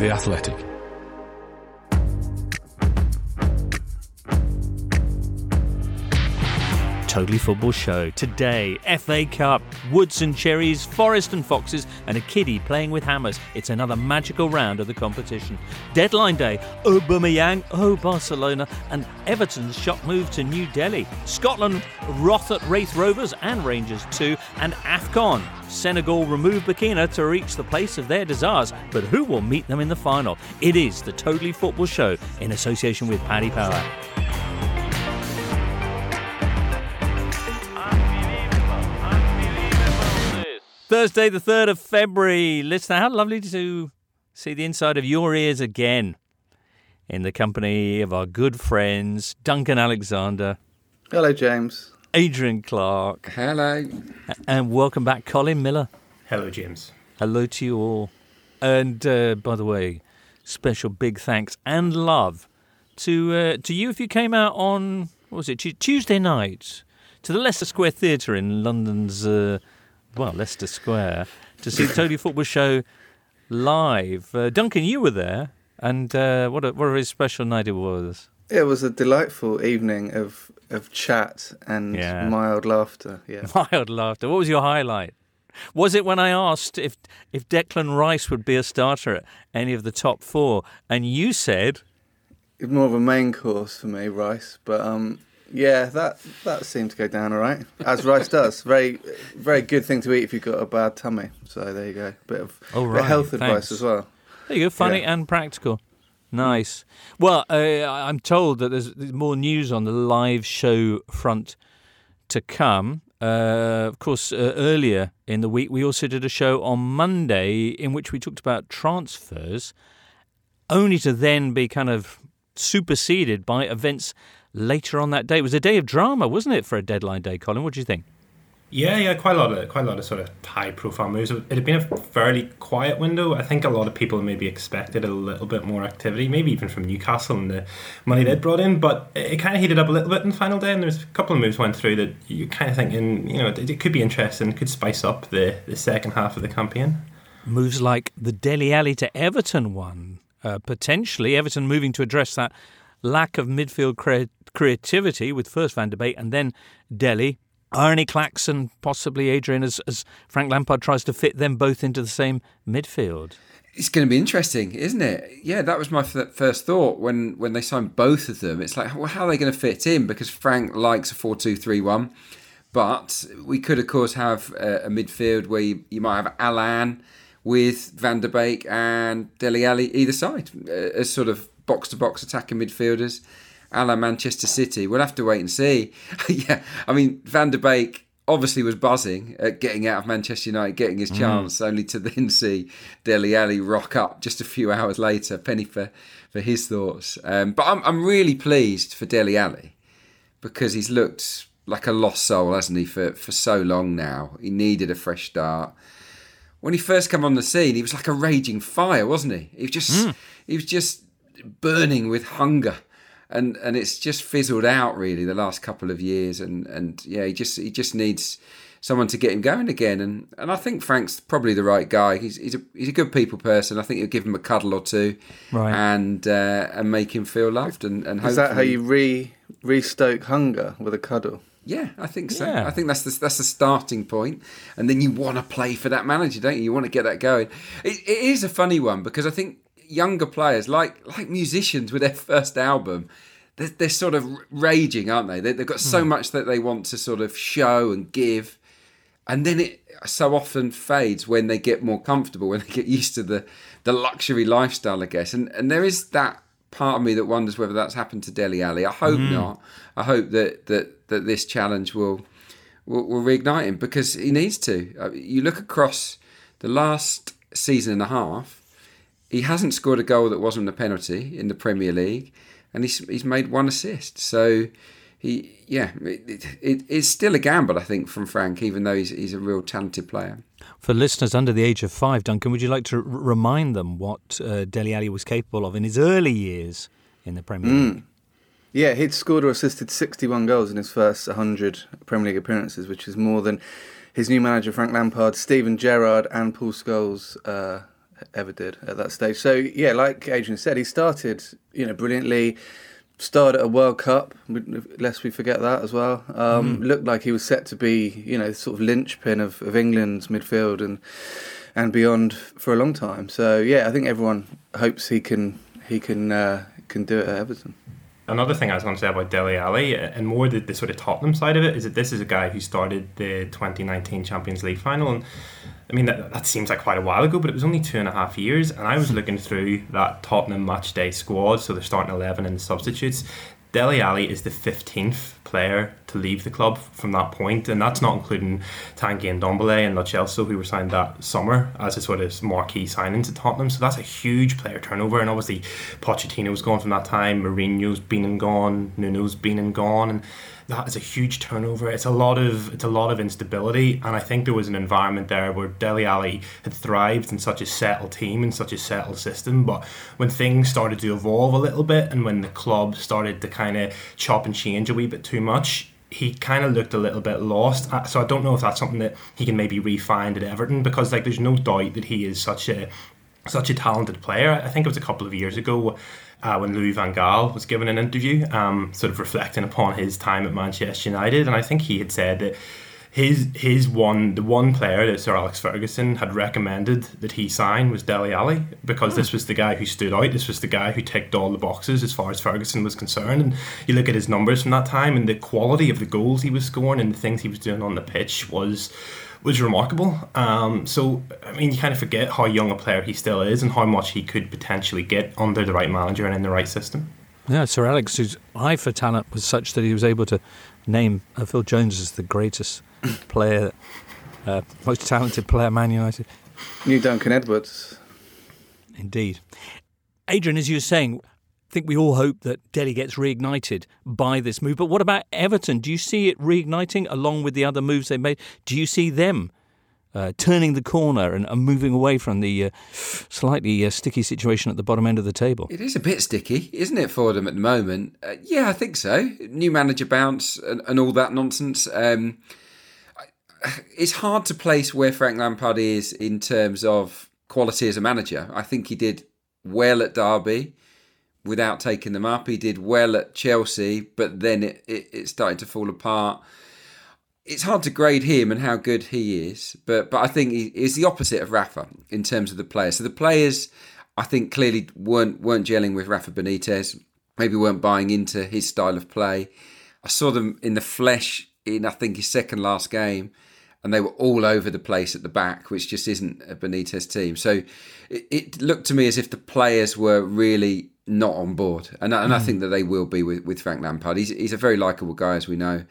The Athletic. Totally Football Show. Today, FA Cup, Woods and Cherries, Forest and Foxes, and a kiddie playing with hammers. It's another magical round of the competition. Deadline day, Aubameyang, oh Barcelona, and Everton's shock move to New Delhi. Scotland, Roth at Raith Rovers and Rangers too, and AFCON. Senegal remove Burkina to reach the place of their desires, but who will meet them in the final? It is the Totally Football Show in association with Paddy Power. Thursday, the 3rd of February. Listener, how lovely to see the inside of your ears again in the company of our good friends Duncan Alexander, Hello, James. Adrian Clarke, Hello. and welcome back, Colin Millar. Hello, James. Hello to you all. And uh, by the way, special big thanks and love to uh, to you if you came out on what was it Tu- Tuesday night to the Leicester Square Theatre in London's uh, well Leicester Square to see the Totally Football Show live. Uh, Duncan, you were there, and uh, what a what a very special night it was. It was a delightful evening of of chat and Yeah. mild laughter. Yeah. Wild laughter. What was your highlight? Was it when I asked if if Declan Rice would be a starter at any of the top four, and you said. More of a main course for me, rice. But um, yeah, that that seemed to go down all right, as rice does. Very very good thing to eat if you've got a bad tummy. So there you go. Bit of, bit of health thanks. advice as well. There you go, funny Yeah. and practical. Nice. Well, uh, I'm told that there's, there's more news on the live show front to come. Uh, of course, uh, earlier in the week, we also did a show on Monday in which we talked about transfers, only to then be kind of superseded by events later on that day. It was a day of drama, wasn't it, for a deadline day, Colin? What do you think? Yeah, yeah, quite a lot of quite a lot of sort of high profile moves. It had been a fairly quiet window. I think a lot of people maybe expected a little bit more activity, maybe even from Newcastle and the money they'd brought in. But it kind of heated up a little bit in the final day, and there's a couple of moves went through that you're kind of thinking, you know, it, could be interesting, could spice up the the second half of the campaign. moves like the Dele Alli to Everton one. Uh, potentially, Everton moving to address that lack of midfield crea- creativity with first Van der Beek and then Dele. Arnie Claxon, possibly Adrian, as, as Frank Lampard tries to fit them both into the same midfield. It's going to be interesting, isn't it? Yeah, that was my f- first thought when, when they signed both of them. It's like, well, how are they going to fit in? Because Frank likes a 4 2 3 1. But we could, of course, have a, a midfield where you, you might have Allan with Van der Beek and Dele Alli either side uh, as sort of box to box attacking midfielders. A la Manchester City. We'll have to wait and see. yeah, I mean, Van der Beek obviously was buzzing at getting out of Manchester United, getting his chance, only to then see Dele Alli rock up just a few hours later. Penny for, for his thoughts. Um, but I'm, I'm really pleased for Dele Alli because he's looked like a lost soul, hasn't he, for, for so long now. He needed a fresh start. When he first came on the scene, he was like a raging fire, wasn't he? He was just he was just burning with hunger. And and it's just fizzled out really the last couple of years and, and yeah, he just he just needs someone to get him going again and, and I think Frank's probably the right guy. He's he's a he's a good people person. I think he'll give him a cuddle or two Right. and uh, and make him feel loved and, and Is that how you re restoke hunger with a cuddle? yeah, I think so. Yeah. I think that's the, that's the starting point, and then you want to play for that manager, don't you? You want to get that going. It, it is a funny one because I think younger players, like like musicians with their first album, they're, they're sort of raging, aren't they? they? They've got so much that they want to sort of show and give, and then it so often fades when they get more comfortable, when they get used to the the luxury lifestyle, I guess. And and there is that part of me that wonders whether that's happened to Dele Alli. I hope not. I hope that that that this challenge will will, will reignite him because he needs to. Uh, You look across the last season and a half, he hasn't scored a goal that wasn't a penalty in the Premier League, and he's he's made one assist. So he, yeah, it, it, it's still a gamble, I think, from Frank, even though he's he's a real talented player. For listeners under the age of five, Duncan, would you like to r- remind them what uh, Dele Alli was capable of in his early years in the Premier League? Yeah, he'd scored or assisted 61 goals in his first 100 Premier League appearances, which is more than his new manager Frank Lampard, Steven Gerrard, and Paul Scholes uh, ever did at that stage. So yeah, like Adrian said, he started you know brilliantly. Started a World Cup, lest we forget that as well. Um, mm. Looked like he was set to be, you know, sort of linchpin of, of England's midfield and and beyond for a long time. So yeah, I think everyone hopes he can he can uh, can do it at Everton another thing I was going to say about Dele Alli, and more the, the, sort of Tottenham side of it, is that this is a guy who started the 2019 Champions League final. And I mean, that, that seems like quite a while ago, but it was only two and a half years. And I was looking through that Tottenham match day squad, so they're starting 11 and the substitutes. Dele Alli is the 15th player to leave the club from that point, and that's not including Tanguy Ndombele and Lo Celso, who were signed that summer as a sort of marquee signing to Tottenham. So that's a huge player turnover, and obviously Pochettino's gone from that time, Mourinho's been and gone, Nuno's been and gone, and that is a huge turnover. It's a lot of it's a lot of instability, and I think there was an environment there where Dele Alli had thrived in such a settled team and such a settled system. But when things started to evolve a little bit, and when the club started to kind of chop and change a wee bit too much, he kind of looked a little bit lost. So I don't know if that's something that he can maybe refine at Everton because like there's no doubt that he is such a such a talented player. I think it was a couple of years ago uh, when Louis van Gaal was given an interview, um, sort of reflecting upon his time at Manchester United, and I think he had said that his his one the one player that Sir Alex Ferguson had recommended that he sign was Dele Alli because this was the guy who stood out. This was the guy who ticked all the boxes as far as Ferguson was concerned. And you look at his numbers from that time and the quality of the goals he was scoring and the things he was doing on the pitch was was remarkable. Um, so, I mean, you kind of forget how young a player he still is and how much he could potentially get under the right manager and in the right system. Yeah, Sir Alex, whose eye for talent was such that he was able to name uh, Phil Jones as the greatest player, uh, most talented player, Man United. New Duncan Edwards. Indeed. Adrian, as you were saying, think we all hope that Dele gets reignited by this move. But what about Everton? Do you see it reigniting along with the other moves they made? Do you see them uh, turning the corner and, and, moving away from the uh, slightly uh, sticky situation at the bottom end of the table? It is a bit sticky, isn't it, for them at the moment? Uh, yeah, I think so. New manager bounce and, and all that nonsense. Um, it's hard to place where Frank Lampard is in terms of quality as a manager. I think he did well at Derby without taking them up. He did well at Chelsea, but then it, it, it started to fall apart. It's hard to grade him and how good he is, but but I think he is the opposite of Rafa in terms of the players. So the players, I think, clearly weren't weren't gelling with Rafa Benitez. Maybe weren't buying into his style of play. I saw them in the flesh in I think his second last game, and they were all over the place at the back, which just isn't a Benitez team. So it, it looked to me as if the players were really not on board, and and mm. I hmm. think that they will be with, with Frank Lampard. He's he's a very likable guy, as we know,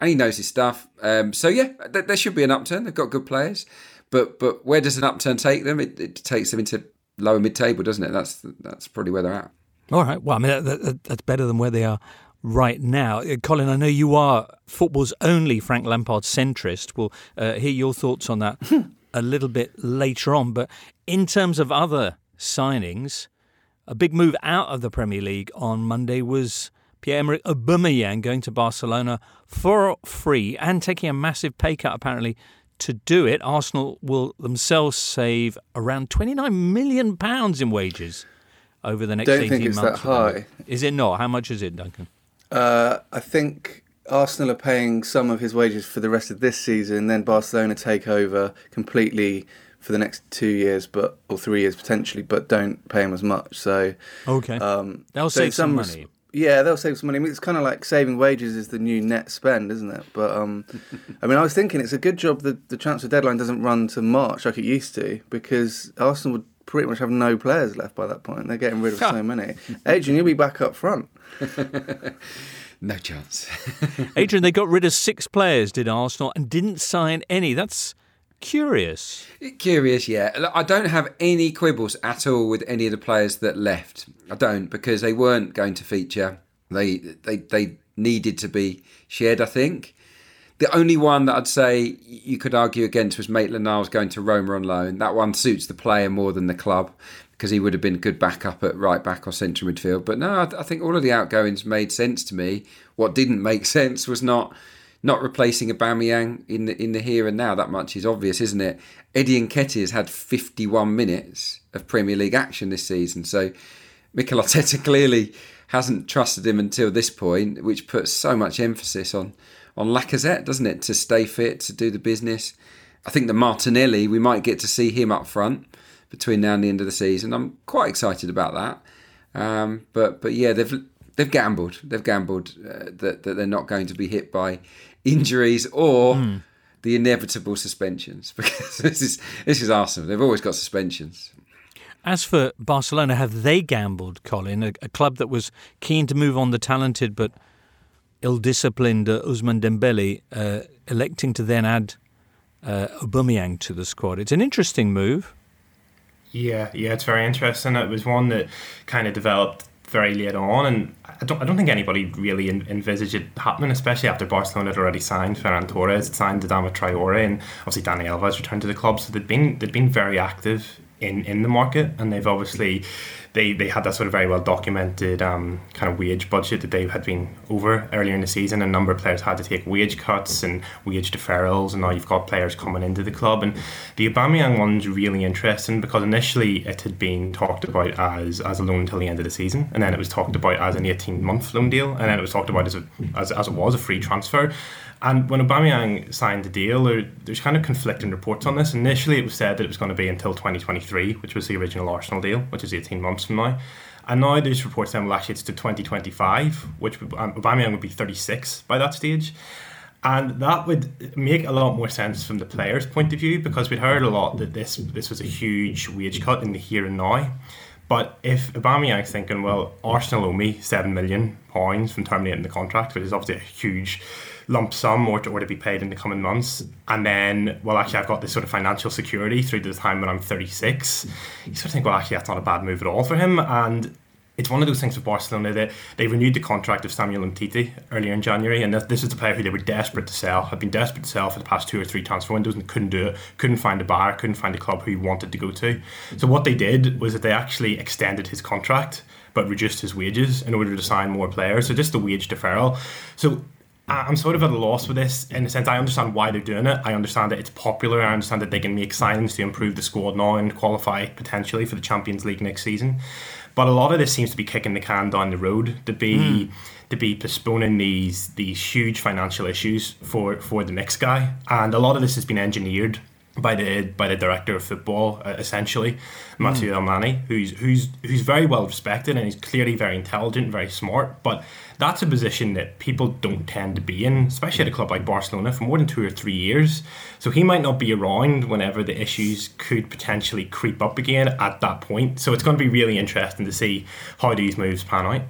and he knows his stuff. Um, so yeah, th- there should be an upturn. They've got good players, but but where does an upturn take them? It, it takes them into lower mid table, doesn't it? That's that's probably where they're at. All right. Well, I mean that, that, that's better than where they are right now. Uh, Colin, I know you are football's only Frank Lampard centrist. We'll uh, hear your thoughts on that a little bit later on. But in terms of other signings, a big move out of the Premier League on Monday was Pierre-Emerick Aubameyang going to Barcelona for free and taking a massive pay cut apparently to do it. Arsenal will themselves save around 29 million pounds in wages over the next Don't 18 think it's months. that high. Is it not? How much is it, Duncan? Uh, I think Arsenal are paying some of his wages for the rest of this season, then Barcelona take over completely for the next two years, but or three years potentially, but don't pay him as much. So okay, um, they'll so save some money. Yeah, they'll save some money. I mean, it's kind of like saving wages is the new net spend, isn't it? But um, I mean, I was thinking it's a good job that the transfer deadline doesn't run to March like it used to, because Arsenal would pretty much have no players left by that point. They're getting rid of so many. Adrian, you'll be back up front. no chance. Adrian, they got rid of six players, did Arsenal, and didn't sign any. That's Curious. Curious, yeah. I don't have any quibbles at all with any of the players that left. I don't because they weren't going to feature. They they they needed to be shared. I think. The only one that I'd say you could argue against was Maitland Niles going to Roma on loan. That one suits the player more than the club because he would have been good backup at right back or central midfield. But no, I, I think all of the outgoings made sense to me. What didn't make sense was not not replacing Aubameyang in the in the here and now that much is obvious, isn't it? Eddie Nketiah has had 51 minutes of Premier League action this season, so Mikel Arteta clearly hasn't trusted him until this point, which puts so much emphasis on on Lacazette, doesn't it, to stay fit, to do the business. I think the Martinelli, we might get to see him up front between now and the end of the season. I'm quite excited about that. Um, but but yeah, they've they've gambled. They've gambled uh, that that they're not going to be hit by injuries or mm. the inevitable suspensions because this is this is Arsenal. They've always got suspensions. As for Barcelona, have they gambled, Colin? A, a club that was keen to move on the talented but ill-disciplined uh, Ousmane Dembele, uh, electing to then add uh, Aubameyang to the squad. It's an interesting move. Yeah, yeah, it's very interesting. It was one that kind of developed very late on, and I don't, I don't think anybody really envisaged it happening, especially after Barcelona had already signed Ferran Torres, signed Adama Traore, and obviously Dani Alves returned to the club. So they'd been they'd been very active in in the market, and they've obviously they, they had that sort of very well documented um, kind of wage budget that they had been over earlier in the season. A number of players had to take wage cuts and wage deferrals, and now you've got players coming into the club. And the Aubameyang one's really interesting because initially it had been talked about as as a loan until the end of the season, and then it was talked about as an 18 month loan deal, and then it was talked about as, a, as, as it was a free transfer. And when Aubameyang signed the deal, there, there's kind of conflicting reports on this. Initially, it was said that it was going to be until 2023, which was the original Arsenal deal, which is 18 months from now. And now there's reports saying, well, actually, it's to 2025, which um, Aubameyang would be 36 by that stage. And that would make a lot more sense from the player's point of view because we'd heard a lot that this this was a huge wage cut in the here and now. But if Aubameyang's thinking, well, Arsenal owe me seven million pounds from terminating the contract, which is obviously a huge lump sum or to, or to be paid in the coming months. And then, well, actually, I've got this sort of financial security through to the time when I'm 36. You sort of think, well, actually, that's not a bad move at all for him. And it's one of those things with Barcelona that they renewed the contract of Samuel Umtiti earlier in January, and this is a player who they were desperate to sell, had been desperate to sell for the past two or three transfer windows and couldn't do it, couldn't find a buyer, couldn't find a club who he wanted to go to. So what they did was that they actually extended his contract but reduced his wages in order to sign more players. So just the wage deferral. So I'm sort of at a loss with this in the sense I understand why they're doing it. I understand that it's popular. I understand that they can make signings to improve the squad now and qualify potentially for the Champions League next season. But a lot of this seems to be kicking the can down the road to be mm. to be postponing these these huge financial issues for for the next guy. And a lot of this has been engineered by the by the director of football, uh, essentially, Mathieu mm. Who's who's who's very well respected and he's clearly very intelligent, very smart. But that's a position that people don't tend to be in, especially at a club like Barcelona, for more than two or three years. So he might not be around whenever the issues could potentially creep up again at that point. So it's going to be really interesting to see how these moves pan out.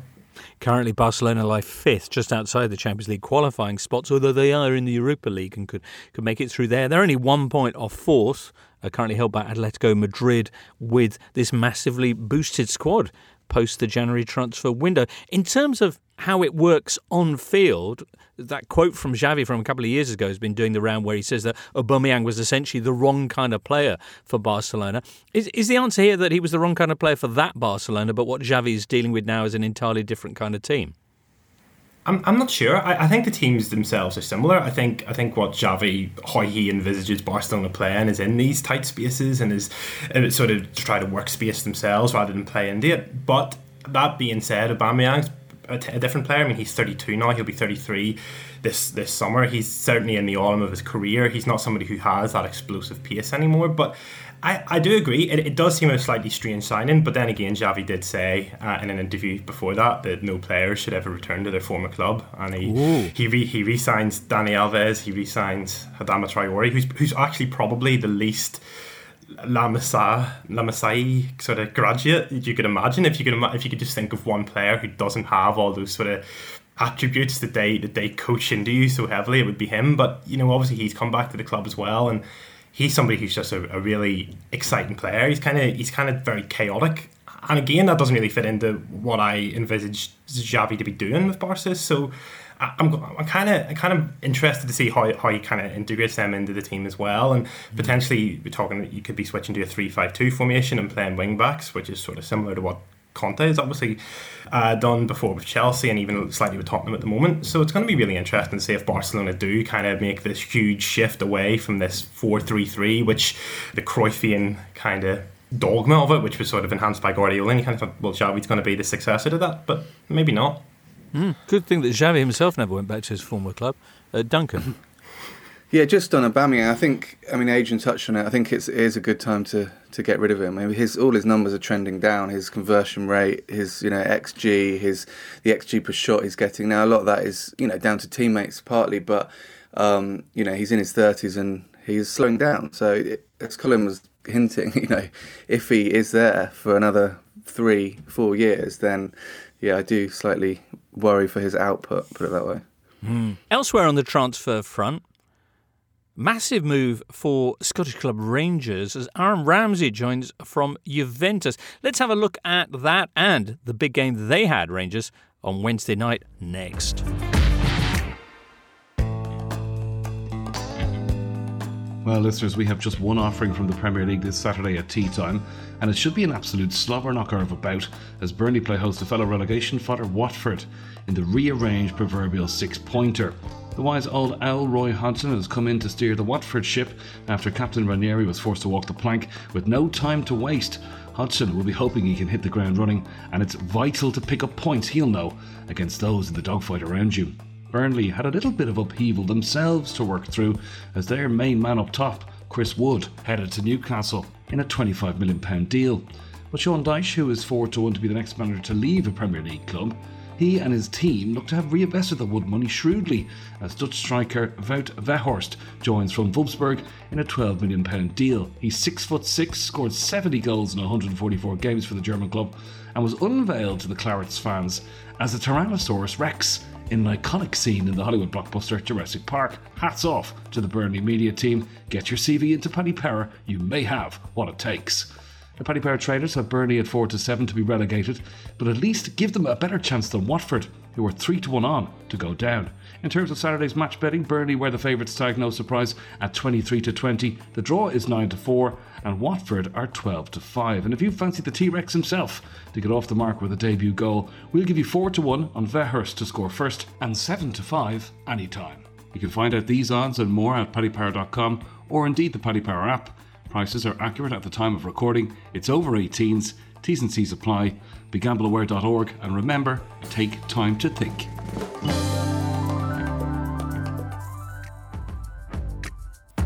Currently, Barcelona lie fifth, just outside the Champions League qualifying spots, although they are in the Europa League and could, could make it through there. They're only one point off fourth, uh, currently held by Atletico Madrid, with this massively boosted squad post the January transfer window. In terms of how it works on field, that quote from Xavi from a couple of years ago has been doing the round where he says that Aubameyang was essentially the wrong kind of player for Barcelona. Is, is the answer here that he was the wrong kind of player for that Barcelona, but what Xavi is dealing with now is an entirely different kind of team? I'm, I'm not sure. I, I think the teams themselves are similar. I think I think what Xavi, how he envisages Barcelona playing is in these tight spaces and is sort of to try to work space themselves rather than play into it. But that being said, Aubameyang's a, t- a different player. I mean, he's 32 now. He'll be 33 this this summer. He's certainly in the autumn of his career. He's not somebody who has that explosive pace anymore. But I, I do agree. It, it does seem a slightly strange signing. But then again, Xavi did say uh, in an interview before that that no players should ever return to their former club, and he Ooh. he re, he resigns Dani Alves. He resigns Adama Traore, who's who's actually probably the least La Masia, Masai sort of graduate you could imagine if you could if you could just think of one player who doesn't have all those sort of attributes that they that they coach into you so heavily it would be him. But you know obviously he's come back to the club as well and he's somebody who's just a, a really exciting player. He's kind of he's kind of very chaotic. And again that doesn't really fit into what I envisage Xavi to be doing with Barca. So I'm, I'm kind of kind of interested to see how, how he kind of integrates them into the team as well, and mm-hmm. potentially we're talking that you could be switching to a three five two formation and playing wing backs, which is sort of similar to what Conte has obviously uh, done before with Chelsea and even slightly with Tottenham at the moment. So it's going to be really interesting to see if Barcelona do kind of make this huge shift away from this 4 3 3, which the Cruyffian kind of dogma of it, which was sort of enhanced by Guardiola. And you kind of thought, well, Xavi's going to be the successor to that, but maybe not. Mm, good thing that Xavi himself never went back to his former club. Uh, Duncan. Yeah, just on Aubameyang, I think. I mean, Adrian touched on it. I think it's, it is a good time to, to get rid of him. I mean, his all his numbers are trending down. His conversion rate, his you know xG, his the xG per shot he's getting now. A lot of that is you know down to teammates partly, but um, you know he's in his thirties and he's slowing down. So it, as Colin was hinting, you know, if he is there for another three, four years, then yeah, I do slightly worry for his output. Put it that way. Mm. Elsewhere on the transfer front, Massive move for Scottish club Rangers as Aaron Ramsey joins from Juventus. Let's have a look at that and the big game they had, Rangers, on Wednesday night next. Well, listeners, we have just one offering from the Premier League this Saturday at tea time, and it should be an absolute slobber knocker of a bout as Burnley play host to fellow relegation fodder Watford in the rearranged proverbial six pointer. The wise old owl Roy Hodgson has come in to steer the Watford ship after Captain Ranieri was forced to walk the plank with no time to waste. Hodgson will be hoping he can hit the ground running, and it's vital to pick up points he'll know against those in the dogfight around you. Burnley had a little bit of upheaval themselves to work through as their main man up top, Chris Wood, headed to Newcastle in a £25 million deal. But Sean Dyche, who is 4 to 1 to be the next manager to leave a Premier League club, he and his team look to have reinvested the Wood money shrewdly as Dutch striker Wout Weghorst joins from Wolfsburg in a £12 million deal. He's 6 foot 6, scored 70 goals in 144 games for the German club, and was unveiled to the Clarets fans as a Tyrannosaurus Rex in an iconic scene in the Hollywood blockbuster Jurassic Park. Hats off to the Burnley media team. Get your CV into Paddy Power, you may have what it takes. The Paddy Power traders have Burnley at 4 to 7 to be relegated, but at least give them a better chance than Watford, who are 3 to 1 on to go down. In terms of Saturday's match betting, Burnley were the favourites tag no surprise at 23 to 20. The draw is 9 to 4 and Watford are 12 to 5. And if you fancy the T-Rex himself to get off the mark with a debut goal, we'll give you 4 to 1 on Weghorst to score first and 7 to 5 anytime. You can find out these odds and more at paddypower.com or indeed the Paddy Power app. Prices are accurate at the time of recording. It's over 18s. T's and C's apply. BeGambleAware.org and remember, take time to think.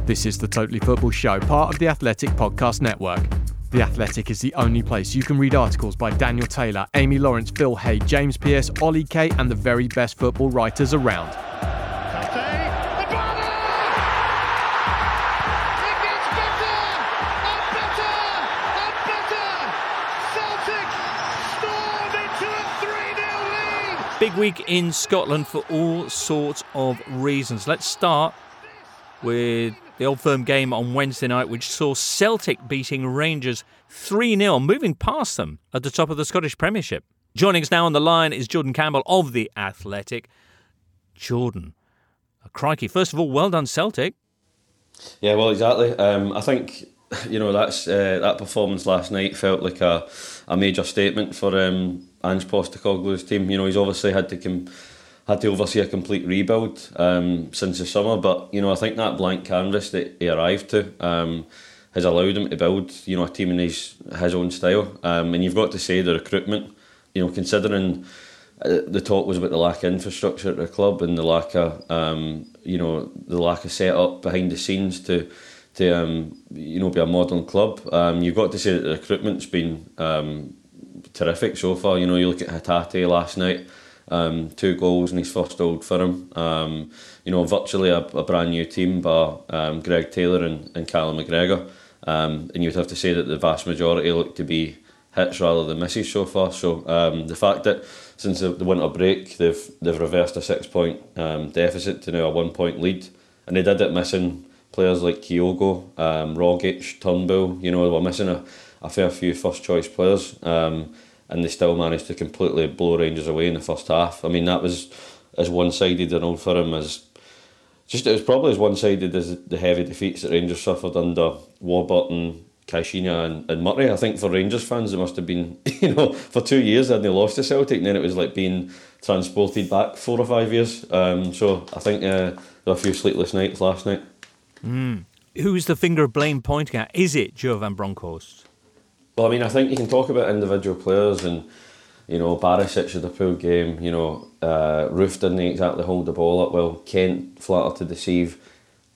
This is the Totally Football Show, part of the Athletic Podcast Network. The Athletic is the only place you can read articles by Daniel Taylor, Amy Lawrence, Phil Hay, James Pearce, Ollie Kay, and the very best football writers around. Big week in Scotland for all sorts of reasons. Let's start with the Old Firm game on Wednesday night, which saw Celtic beating Rangers 3 0, moving past them at the top of the Scottish Premiership. Joining us now on the line is Jordan Campbell of The Athletic. Jordan, crikey, first of all, well done, Celtic. Yeah, well, exactly. Um, I think you know that's uh, that performance last night felt like a, a major statement for um, Ange Postecoglou's team. You know, he's obviously had to had to oversee a complete rebuild um, since the summer, but you know, I think that blank canvas that he arrived to um, has allowed him to build, you know, a team in his his own style. Um, and you've got to say the recruitment, you know, considering uh, the talk was about the lack of infrastructure at the club and the lack of, um, you know, the lack of setup behind the scenes to to um, you know be a modern club. Um, you've got to say that the recruitment's been um, terrific so far. You know, you look at Hatate last night, um, two goals in his first Old Firm. Um, you know, virtually a, a brand new team by um, Greg Taylor and, and Callum McGregor. Um, and you'd have to say that the vast majority look to be hits rather than misses so far. So um, the fact that since the, the winter break they've they've reversed a six point um, deficit to now a one point lead, and they did it missing players like Kyogo, um, Rogic, Turnbull. You know, they were missing a a fair few first choice players, um, and they still managed to completely blow Rangers away in the first half. I mean, that was as one sided an Old Firm as just it was probably as one sided as the heavy defeats that Rangers suffered under Warburton, Caixinha and, and Murray. I think for Rangers fans, it must have been, you know, for two years then they lost to Celtic, and then it was like being transported back four or five years. Um, so I think uh, there were a few sleepless nights last night. Mm. Who's the finger of blame pointing at? Is it Gio van Bronckhorst? Well, I mean, I think you can talk about individual players and, you know, Barisic had a poor game, you know, uh, Roofe didn't exactly hold the ball up well, Kent flattered to deceive,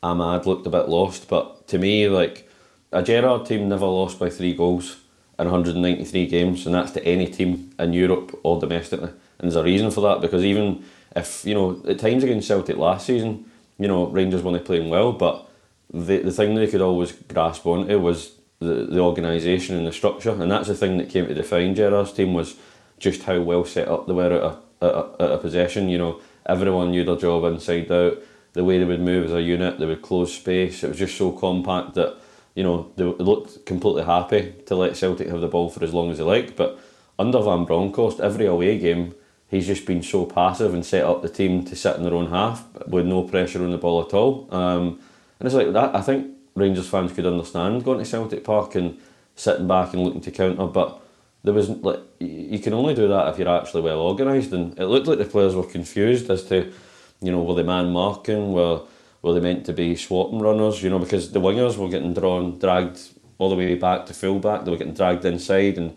Ahmad looked a bit lost, but to me, like, a Gerrard team never lost by three goals in 193 games, and that's to any team in Europe or domestically. And there's a reason for that because even if, you know, at times against Celtic last season, you know, Rangers weren't playing well, but the, the thing they could always grasp onto was the, the organisation and the structure, and that's the thing that came to define Gerrard's team was just how well set up they were at a, at a, at a possession. You know, everyone knew their job inside out. The way they would move as a unit, they would close space. It was just so compact that you know they looked completely happy to let Celtic have the ball for as long as they liked. But under Van Bronckhorst, every away game, he's just been so passive and set up the team to sit in their own half with no pressure on the ball at all. Um, and it's like that. I think Rangers fans could understand going to Celtic Park and sitting back and looking to counter, but there was like you can only do that if you're actually well organised, and it looked like the players were confused as to, you know, were they man marking, were were they meant to be swapping runners, you know, because the wingers were getting drawn, dragged all the way back to full back, they were getting dragged inside, and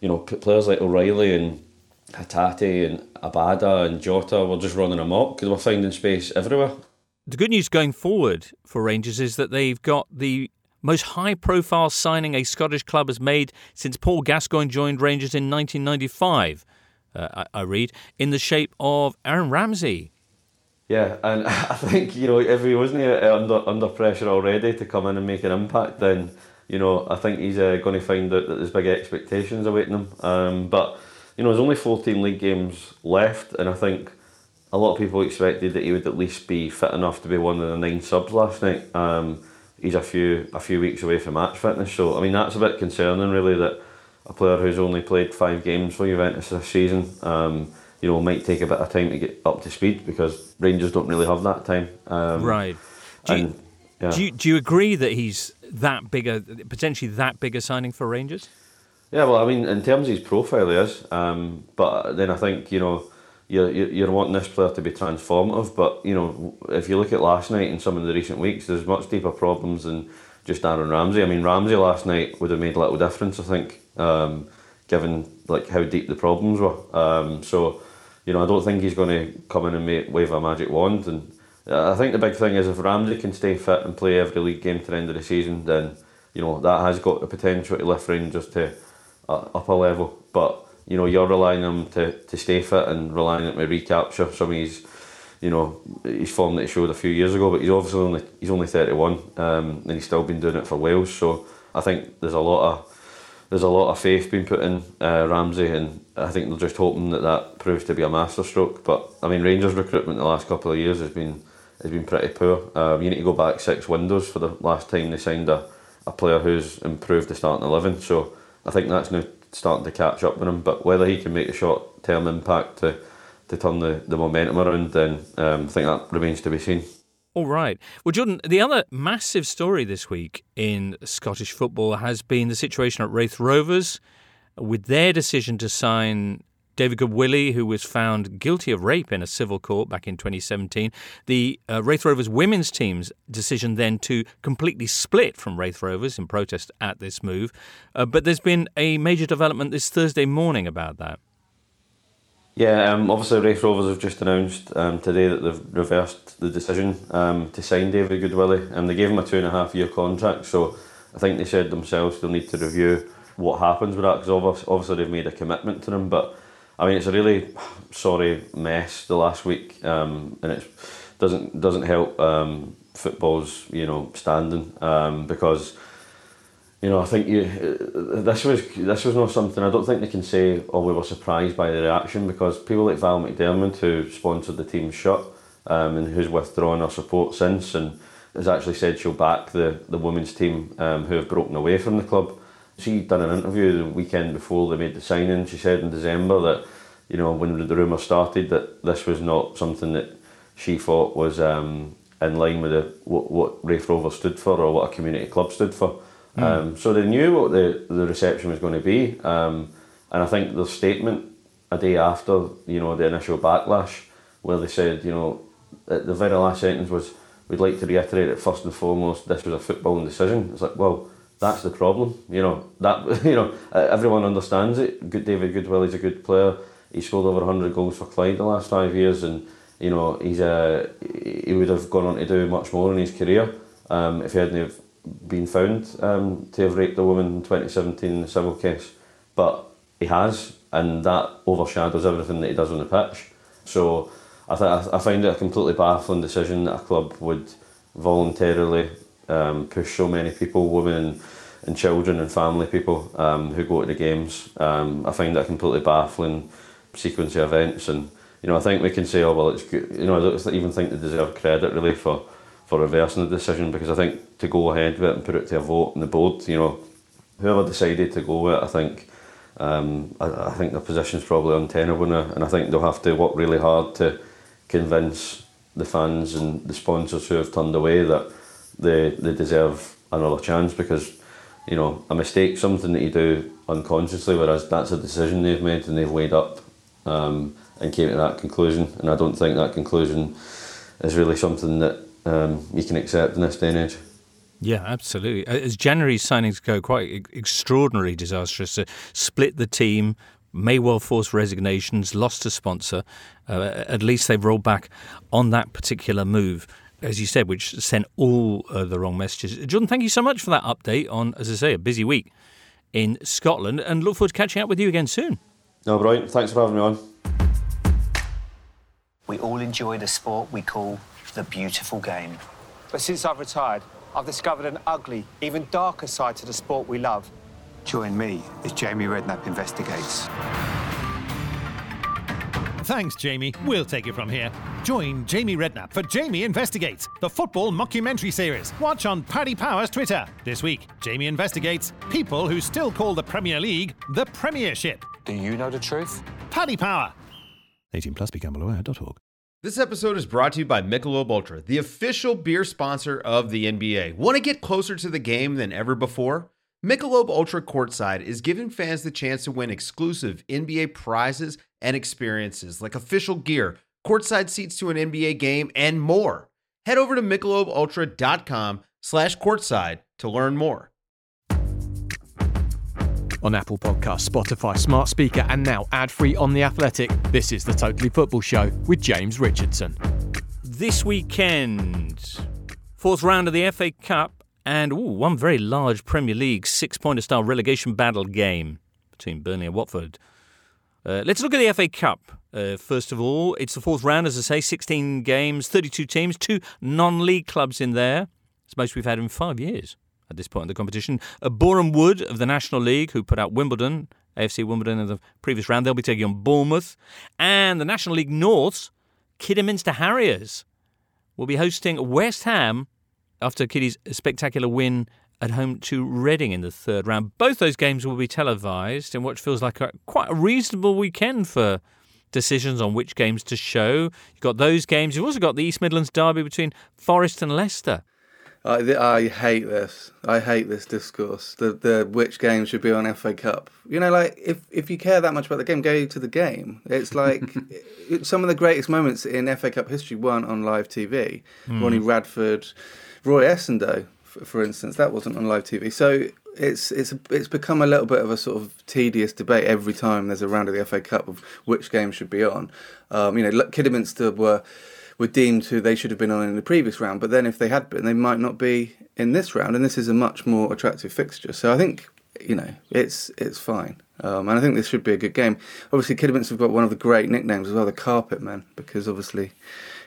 you know, players like O'Riley and Hatate and Abada and Jota were just running amok. Because they were finding space everywhere. The good news going forward for Rangers is that they've got the most high profile signing a Scottish club has made since Paul Gascoigne joined Rangers in 1995, uh, I, I, read, in the shape of Aaron Ramsey. Yeah, and I think, you know, if he wasn't under, under pressure already to come in and make an impact, then, you know, I think he's uh, going to find out that there's big expectations awaiting him. Um, but, you know, there's only 14 league games left, and I think a lot of people expected that he would at least be fit enough to be one of the nine subs last night. Um, he's a few a few weeks away from match fitness, so I mean that's a bit concerning, really, that a player who's only played five games for Juventus this season, um, you know, might take a bit of time to get up to speed because Rangers don't really have that time. Um, right. Do you, and, yeah. do you, do you agree that he's that big a potentially that big a signing for Rangers? Yeah, well, I mean, in terms of his profile, he is. Um, but then I think you know you're, you're wanting this player to be transformative. But you know, if you look at last night and some of the recent weeks, there's much deeper problems than just Aaron Ramsey. I mean, Ramsey last night would have made a little difference, I think, um, given like how deep the problems were. Um, so, you know, I don't think he's going to come in and make, wave a magic wand. And I think the big thing is if Ramsey can stay fit and play every league game to the end of the season, then you know that has got the potential to lift Rangers to uh, a level. But you know, you're relying on him to, to stay fit and relying on him to recapture some of his, you know, his form that he showed a few years ago. But he's obviously only he's only 31, um, and he's still been doing it for Wales. So I think there's a lot of there's a lot of faith being put in uh, Ramsey, and I think they're just hoping that that proves to be a masterstroke. But I mean, Rangers recruitment the last couple of years has been has been pretty poor. Um, you need to go back six windows for the last time they signed a, a player who's improved the starting eleven. So I think that's now starting to catch up with him. But whether he can make a short term impact to, to turn the, the momentum around, then um, I think that remains to be seen. All right. Well, Jordan, the other massive story this week in Scottish football has been the situation at Raith Rovers with their decision to sign David Goodwillie, who was found guilty of rape in a civil court back in 2017. The uh, Raith Rovers women's team's decision then to completely split from Raith Rovers in protest at this move. Uh, but there's been a major development this Thursday morning about that. Yeah, um, obviously Raith Rovers have just announced um, today that they've reversed the decision um, to sign David Goodwillie. and they gave him a two and a half year contract, so I think they said themselves they'll need to review what happens with that because obviously they've made a commitment to him, but I mean, it's a really sorry mess the last week, um, and it doesn't doesn't help um, football's you know standing um, because you know I think you this was this was not something I don't think they can say oh we were surprised by the reaction because people like Val McDermid who sponsored the team shut um, and who's withdrawn her support since and has actually said she'll back the the women's team um, who have broken away from the club. She done an interview the weekend before they made the signing. She said in December that, you know, when the rumour started, that this was not something that she thought was um, in line with the, what, what Raith Rovers stood for or what a community club stood for. Mm. Um, so they knew what the, the reception was going to be. Um, and I think the statement a day after, you know, the initial backlash, where they said, you know, the very last sentence was, we'd like to reiterate that first and foremost, this was a footballing decision. It's like, well, that's the problem. You know that you know everyone understands it. Good David Goodwill, he's a good player. He scored over 100 goals for Clyde the last five years, and you know he's a he would have gone on to do much more in his career um, if he hadn't been found um, to have raped a woman in 2017 in the civil case. But he has, and that overshadows everything that he does on the pitch. So I th- I find it a completely baffling decision that a club would voluntarily um, push so many people, women and children and family people um, who go to the games. Um, I find that completely baffling sequence of events, and you know I think we can say, oh well, it's good. You know, I don't even think they deserve credit really for for reversing the decision because I think to go ahead with it and put it to a vote in the board, you know, whoever decided to go with it, I think. Um, I, I think their position's probably untenable now, and I think they'll have to work really hard to convince the fans and the sponsors who have turned away that they they deserve another chance because you know a mistake something that you do unconsciously whereas that's a decision they've made and they've weighed up um, and came to that conclusion and I don't think that conclusion is really something that um, you can accept in this day and age. Yeah, absolutely. As January's signings go, quite extraordinary, disastrous. Uh, split the team, may well force resignations, lost a sponsor. Uh, at least they've rolled back on that particular move as you said, which sent all uh, the wrong messages. Jordan, thank you so much for that update on, as I say, a busy week in Scotland, and look forward to catching up with you again soon. No, brilliant. Thanks for having me on. We all enjoy the sport we call the beautiful game. But since I've retired, I've discovered an ugly, even darker side to the sport we love. Join me as Jamie Redknapp investigates. Thanks, Jamie. We'll take it from here. Join Jamie Redknapp for Jamie Investigates, the football mockumentary series. Watch on Paddy Power's Twitter. This week, Jamie investigates people who still call the Premier League the Premiership. Do you know the truth? Paddy Power. 18 plus begambleaware.org. This episode is brought to you by Michelob Ultra, the official beer sponsor of the NBA. Want to get closer to the game than ever before? Michelob Ultra Courtside is giving fans the chance to win exclusive NBA prizes and experiences like official gear, courtside seats to an NBA game, and more. Head over to michelobultra.com slash courtside to learn more. On Apple Podcasts, Spotify, Smart Speaker, and now ad-free on The Athletic, this is the Totally Football Show with James Richardson. This weekend, fourth round of the FA Cup, and ooh, one very large Premier League six-pointer style relegation battle game between Burnley and Watford. Uh, let's look at the FA Cup. Uh, first of all, it's the fourth round, as I say, 16 games, 32 teams, two non league clubs in there. It's the most we've had in five years at this point in the competition. Uh, Boreham Wood of the National League, who put out Wimbledon, AFC Wimbledon in the previous round, they'll be taking on Bournemouth. And the National League North's Kidderminster Harriers will be hosting West Ham after Kiddy's spectacular win at home to Reading in the third round. Both those games will be televised in what feels like a, quite a reasonable weekend for decisions on which games to show. You've got those games. You've also got the East Midlands derby between Forest and Leicester. I, I hate this. I hate this discourse. The the which game should be on FA Cup. You know, like if if you care that much about the game, go to the game. It's like it, some of the greatest moments in FA Cup history weren't on live TV. Mm. Ronnie Radford, Roy Essandoh, for instance, that wasn't on live TV. So it's it's it's become a little bit of a sort of tedious debate every time there's a round of the FA Cup of which game should be on. Um, you know, Kidderminster were were deemed to they should have been on in the previous round, but then if they had been, they might not be in this round. And this is a much more attractive fixture. So I think you know it's it's fine. Um, and I think this should be a good game. Obviously, Kidderminster have got one of the great nicknames as well, the Carpet Men, because obviously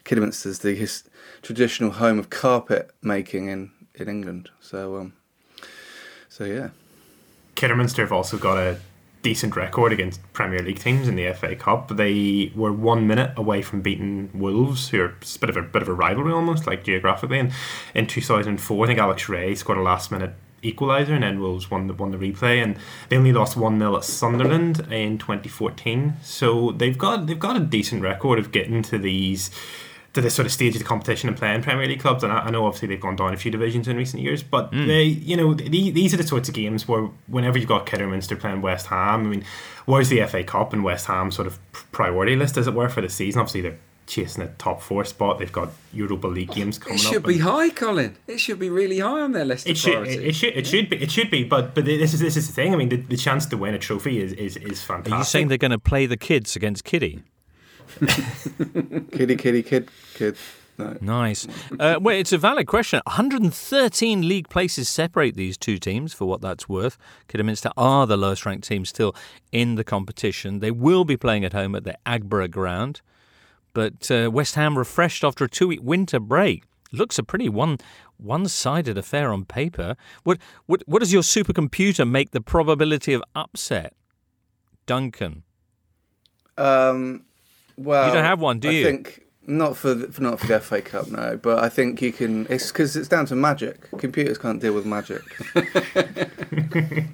Kidderminster is the his traditional home of carpet making in in England. So, um, so yeah. Kidderminster have also got a decent record against Premier League teams in the FA Cup. They were one minute away from beating Wolves, who are a bit of a bit of a rivalry almost, like geographically. And in 2004, I think Alex Rae scored a last minute equaliser, and then Wolves won the won the replay, and they only lost one 0 at Sunderland in 2014. So they've got they've got a decent record of getting to these to this sort of stage of the competition and playing Premier League clubs. And I, I know obviously they've gone down a few divisions in recent years, but mm. they, you know, the, these are the sorts of games where whenever you've got Kidderminster playing West Ham, I mean, where's the FA Cup and West Ham sort of priority list, as it were, for the season? Obviously, they're chasing a top four spot. They've got Europa League games coming up. It should up be high, Colin. It should be really high on their list. It should. It, it, should. It should be. It should be. But but this is this is the thing. I mean, the, the chance to win a trophy is is, is fantastic. Are you saying they're going to play the kids against Kiddie? kitty, kitty, kid, kid. No. Nice. Uh, well, it's a valid question. 113 league places separate these two teams, for what that's worth. Kidderminster are the lowest ranked team still in the competition. They will be playing at home at the Aggborough ground. But uh, West Ham refreshed after a two week winter break. Looks a pretty one one sided affair on paper. What, what, what does your supercomputer make the probability of upset? Duncan. Um, well, you don't have one, do I you? I think not for, the, for not for the FA Cup, no. But I think you can. It's because it's down to magic. Computers can't deal with magic.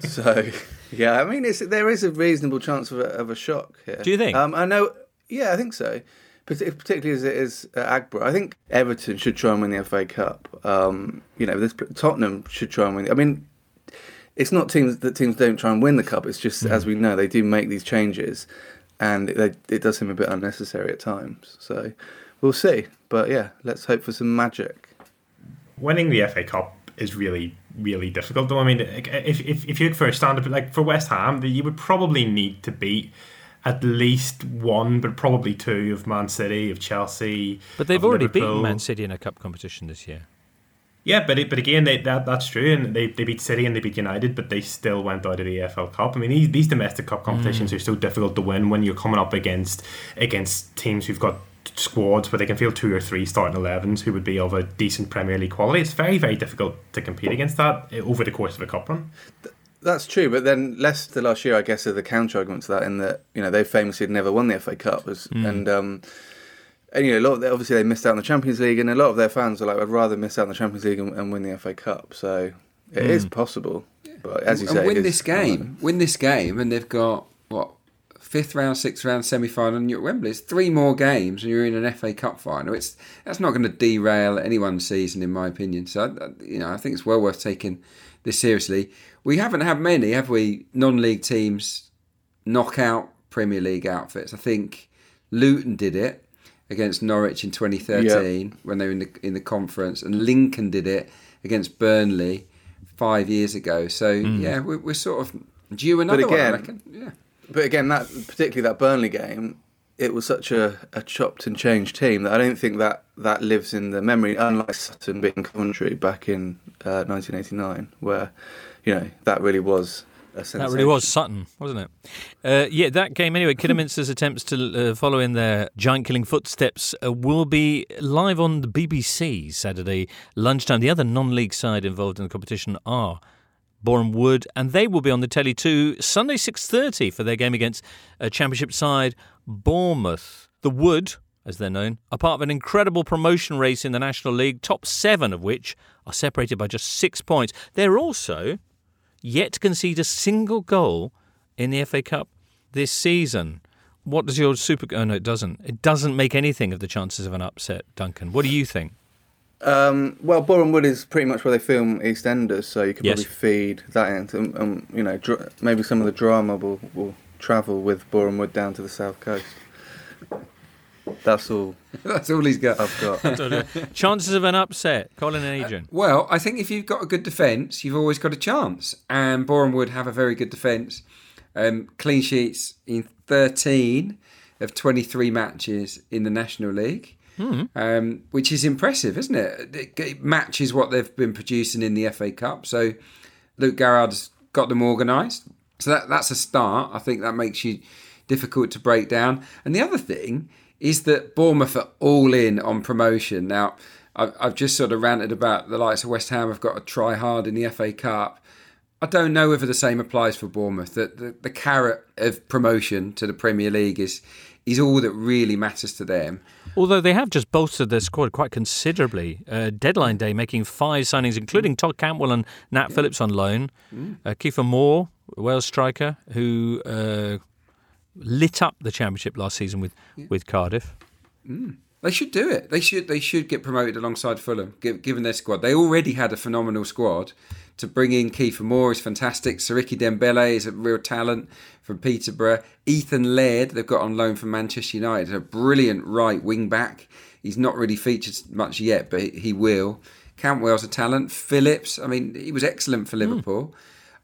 so yeah, I mean, it's there is a reasonable chance of a, of a shock here. Do you think? Um, I know. Yeah, I think so. Particularly as it is at Aggborough, I think Everton should try and win the FA Cup. Um, you know, this Tottenham should try and win. I mean, it's not teams that teams don't try and win the cup. It's just mm. as we know, they do make these changes, and it, it does seem a bit unnecessary at times. So we'll see. But yeah, let's hope for some magic. Winning the FA Cup is really really difficult though. I mean, if if, if you look for a standard like for West Ham, you would probably need to beat at least one, but probably two of Man City, of Chelsea. But they've already Liverpool. beaten Man City in a cup competition this year. Yeah, but it, but again, they, that that's true, and they, they beat City and they beat United, but they still went out of the EFL Cup. I mean, these, these domestic cup competitions mm. are so difficult to win when you're coming up against against teams who've got squads where they can field two or three starting 11s who would be of a decent Premier League quality. It's very very difficult to compete against that over the course of a cup run. That's true, but then Leicester last year, I guess, are the counter argument to that in that you know they famously had never won the FA Cup, was, mm. and um, and you know a lot of, obviously they missed out on the Champions League, and a lot of their fans are like, I'd rather miss out on the Champions League and, and win the FA Cup. So it mm. is possible, but as you and say, win this game, win this game, and they've got what fifth round, sixth round, semi final, and you're at Wembley. It's three more games, and you're in an FA Cup final. It's that's not going to derail anyone's season, in my opinion. So you know, I think it's well worth taking this seriously. We haven't had many, have we? Non-league teams knock out Premier League outfits. I think Luton did it against Norwich in 2013 yep. when they were in the in the conference, and Lincoln did it against Burnley five years ago. So mm. yeah, we're, we're, sort of due another again, one. I reckon. Yeah. But again, that particularly that Burnley game, it was such a, a chopped and changed team that I don't think that that lives in the memory. Unlike Sutton beating Coventry back in uh, 1989, where you know that really was that really was Sutton, wasn't it? Uh, yeah, that game anyway. Kidderminster's attempts to uh, follow in their giant-killing footsteps uh, will be live on the BBC Saturday lunchtime. The other non-league side involved in the competition are Boreham Wood, and they will be on the telly too Sunday 6:30 for their game against a Championship side Bournemouth. The Wood, as they're known, are part of an incredible promotion race in the National League, top seven of which are separated by just six points. They're also yet to concede a single goal in the FA Cup this season. What does your super? Oh no, it doesn't. It doesn't make anything of the chances of an upset, Duncan. What do you think? Um, well, Boreham Wood is pretty much where they film EastEnders, so you could yes. probably feed that into, um, um, you know, dr- maybe some of the drama will, will travel with Boreham Wood down to the south coast. That's all. That's all he's got. I've got. Chances of an upset, Colin and Adrian. Uh, well, I think if you've got a good defence, you've always got a chance. And Boreham Wood have a very good defence. Um, clean sheets in 13 of 23 matches in the National League. Mm. Um, which is impressive, isn't it? It matches what they've been producing in the FA Cup. So Luke Garrard's got them organised. So that, that's a start. I think that makes you difficult to break down. And the other thing is that Bournemouth are all in on promotion. Now, I've just sort of ranted about the likes of West Ham have got to try hard in the FA Cup. I don't know whether the same applies for Bournemouth. That the, the, carrot of promotion to the Premier League is is all that really matters to them. Although they have just bolstered their squad quite considerably. Uh, deadline day making five signings, including Todd Cantwell and Nat yeah. Phillips on loan. Mm. Uh, Kiefer Moore, Wales striker, who uh, lit up the championship last season with, yeah. with Cardiff. Mm. They should do it. They should. They should get promoted alongside Fulham, given their squad. They already had a phenomenal squad. To bring in Kiefer Moore is fantastic. Siriki Dembele is a real talent from Peterborough. Ethan Laird, they've got on loan from Manchester United, a brilliant right wing back. He's not really featured much yet, but he will. Cantwell's a talent. Phillips, I mean, he was excellent for Liverpool. Mm.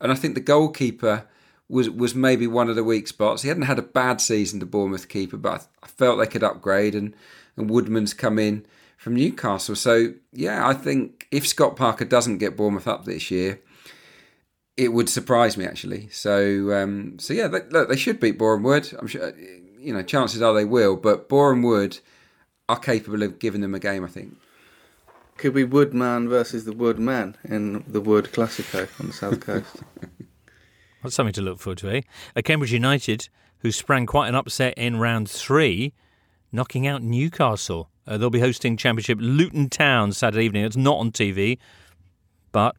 And I think the goalkeeper was was maybe one of the weak spots. He hadn't had a bad season, the Bournemouth keeper, but I felt they could upgrade. And and Woodman's come in from Newcastle. So yeah, I think if Scott Parker doesn't get Bournemouth up this year, it would surprise me actually. So um, so yeah, they, look, they should beat Boreham Wood. I'm sure you know chances are they will, but Boreham Wood are capable of giving them a game. I think. Could be Woodman versus the Woodman in the Wood Classico on the south coast. That's something to look forward to, eh? A Cambridge United, who sprang quite an upset in round three, knocking out Newcastle. Uh, they'll be hosting Championship Luton Town Saturday evening. It's not on TV, but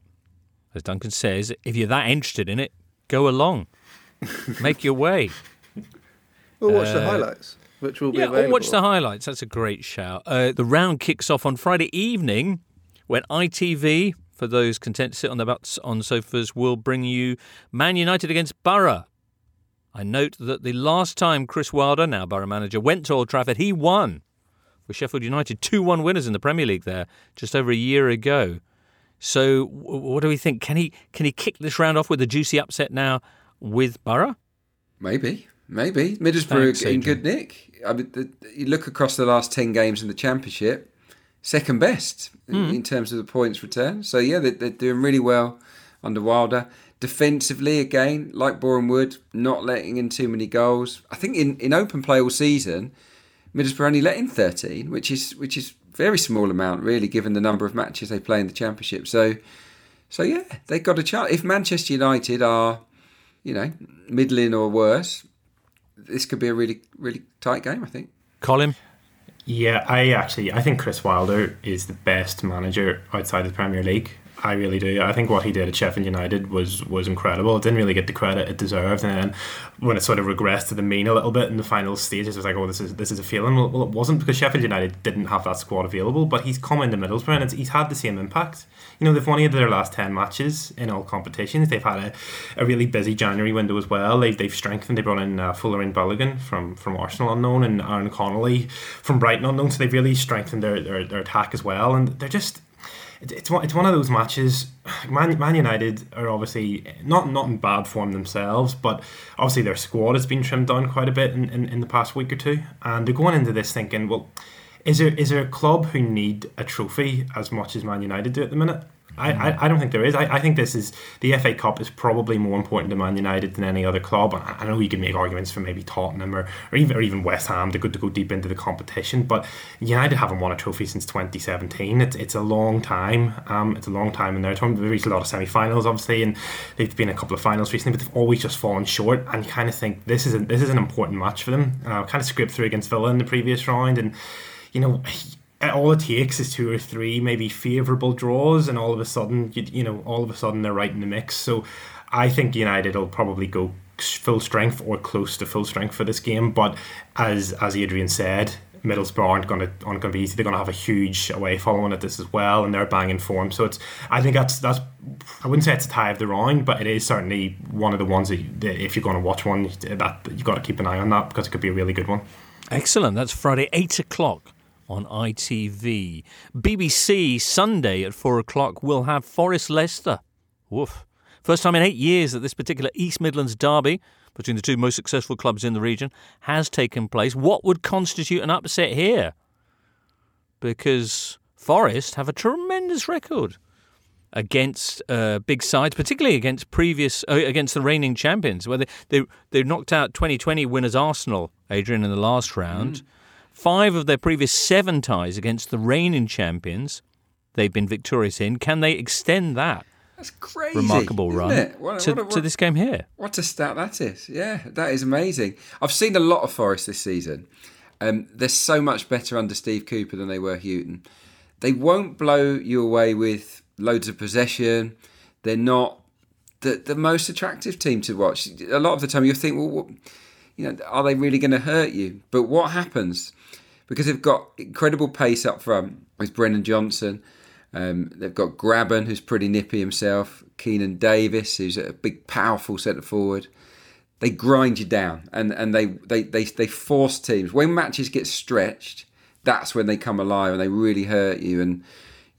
as Duncan says, if you're that interested in it, go along, make your way. We'll watch uh, the highlights, which will be yeah, available. We'll watch the highlights. That's a great shout. Uh, the round kicks off on Friday evening when ITV, for those content to sit on their butts on sofas, will bring you Man United against Borough. I note that the last time Chris Wilder, now Borough manager, went to Old Trafford, he won with Sheffield United, 2 1 winners in the Premier League there just over a year ago. So, what do we think? Can he can he kick this round off with a juicy upset now with Borough? Maybe, maybe Middlesbrough Thanks, in good nick. I mean, the, you look across the last ten games in the Championship, second best mm. in, in, terms of the points return. So yeah, they, they're doing really well under Wilder. Defensively, again, like Boreham Wood, not letting in too many goals. I think in, in open play all season, Middlesbrough only let in 13, which is which is very small amount, really, given the number of matches they play in the Championship. So, so yeah, they've got a chance. If Manchester United are, you know, middling or worse, this could be a really really tight game. I think. Colin. Yeah, I actually I think Chris Wilder is the best manager outside of the Premier League. I really do. I think what he did at Sheffield United was was incredible. It didn't really get the credit it deserved, and then when it sort of regressed to the mean a little bit in the final stages, it was like, oh, this is this is a feeling. Well, it wasn't because Sheffield United didn't have that squad available, but he's come into Middlesbrough and he's had the same impact. You know, they've won eight their last ten matches in all competitions. They've had a, a really busy January window as well. They've, they've strengthened. They brought in uh, and Balogun from from Arsenal unknown and Aaron Connolly from Brighton unknown. So they've really strengthened their, their, their attack as well, and they're just it's one it's one of those matches. Man, Man United are obviously not not in bad form themselves, but obviously their squad has been trimmed down quite a bit in, in, in the past week or two, and they're going into this thinking, well, is there is there a club who need a trophy as much as Man United do at the minute? I, I, I, don't think there is. I, I think this is the FA Cup is probably more important to Man United than any other club. I, I know you can make arguments for maybe Tottenham or, or even or even West Ham They're good to go deep into the competition, but United haven't won a trophy since 2017. It's it's a long time. Um, it's a long time in their term. They've reached a lot of semi-finals, obviously, and they've been a couple of finals recently, but they've always just fallen short. And you kind of think this is a, this is an important match for them. Uh, kind of scraped through against Villa in the previous round, and you know all it takes is two or three maybe favourable draws, and all of a sudden, you, you know, all of a sudden they're right in the mix. So I think United will probably go full strength or close to full strength for this game. But as as Adrian said, Middlesbrough aren't going to aren't going to be easy. They're going to have a huge away following at this as well, and they're banging form. So it's I think that's that's I wouldn't say it's a tie of the round, but it is certainly one of the ones that, that if you're going to watch one, that you've got to keep an eye on that because it could be a really good one. Excellent. That's Friday eight o'clock on ITV. BBC Sunday at 4 o'clock will have Forest Leicester. Woof. First time in eight years that this particular East Midlands derby between the two most successful clubs in the region has taken place. What would constitute an upset here? Because Forest have a tremendous record against uh, big sides, particularly against previous uh, against the reigning champions, where they, they they knocked out 2020 winners Arsenal, Adrian, in the last round. Mm. Five of their previous seven ties against the reigning champions they've been victorious in. Can they extend that? That's crazy. Remarkable run what, to, what, what, to, this game here. What a stat that is. Yeah, that is amazing. I've seen a lot of Forest this season. Um, they're so much better under Steve Cooper than they were Hughton. They won't blow you away with loads of possession. They're not the, the most attractive team to watch. A lot of the time you think, well, what, you know, are they really going to hurt you? But what happens? Because they've got incredible pace up front with Brennan Johnson. Um, they've got Grabban, who's pretty nippy himself. Keinan Davis, who's a big, powerful centre forward. They grind you down, and, and they, they, they, they force teams. When matches get stretched, that's when they come alive and they really hurt you. And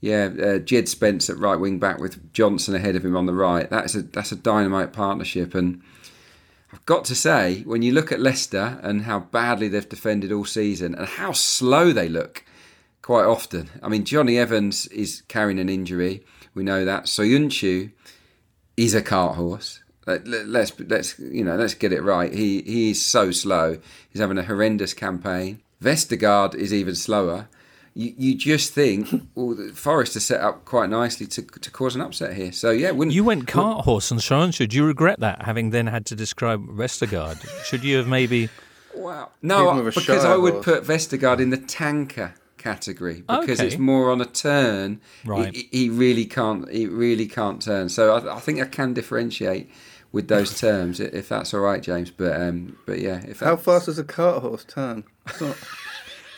yeah, uh, Jed Spence at right wing back with Johnson ahead of him on the right. That's a that's a dynamite partnership. And I've got to say, when you look at Leicester and how badly they've defended all season and how slow they look, quite often. I mean, Jonny Evans is carrying an injury. We know that. Soyuncu is a cart horse. Let's let's you know let's get it right. He he is so slow. He's having a horrendous campaign. Vestergaard is even slower. You, you just think, well, Forest are set up quite nicely to, to cause an upset here. So yeah, you went cart horse and so on. Should you regret that, having then had to describe Vestergaard? Should you have maybe? Well, no, because I would put Vestergaard in the tanker category because okay. it's more on a turn. Right, he, he, really can't. He really can't turn. So I, I think I can differentiate with those terms, if that's all right, James. But um, but yeah, if how fast does a cart horse turn?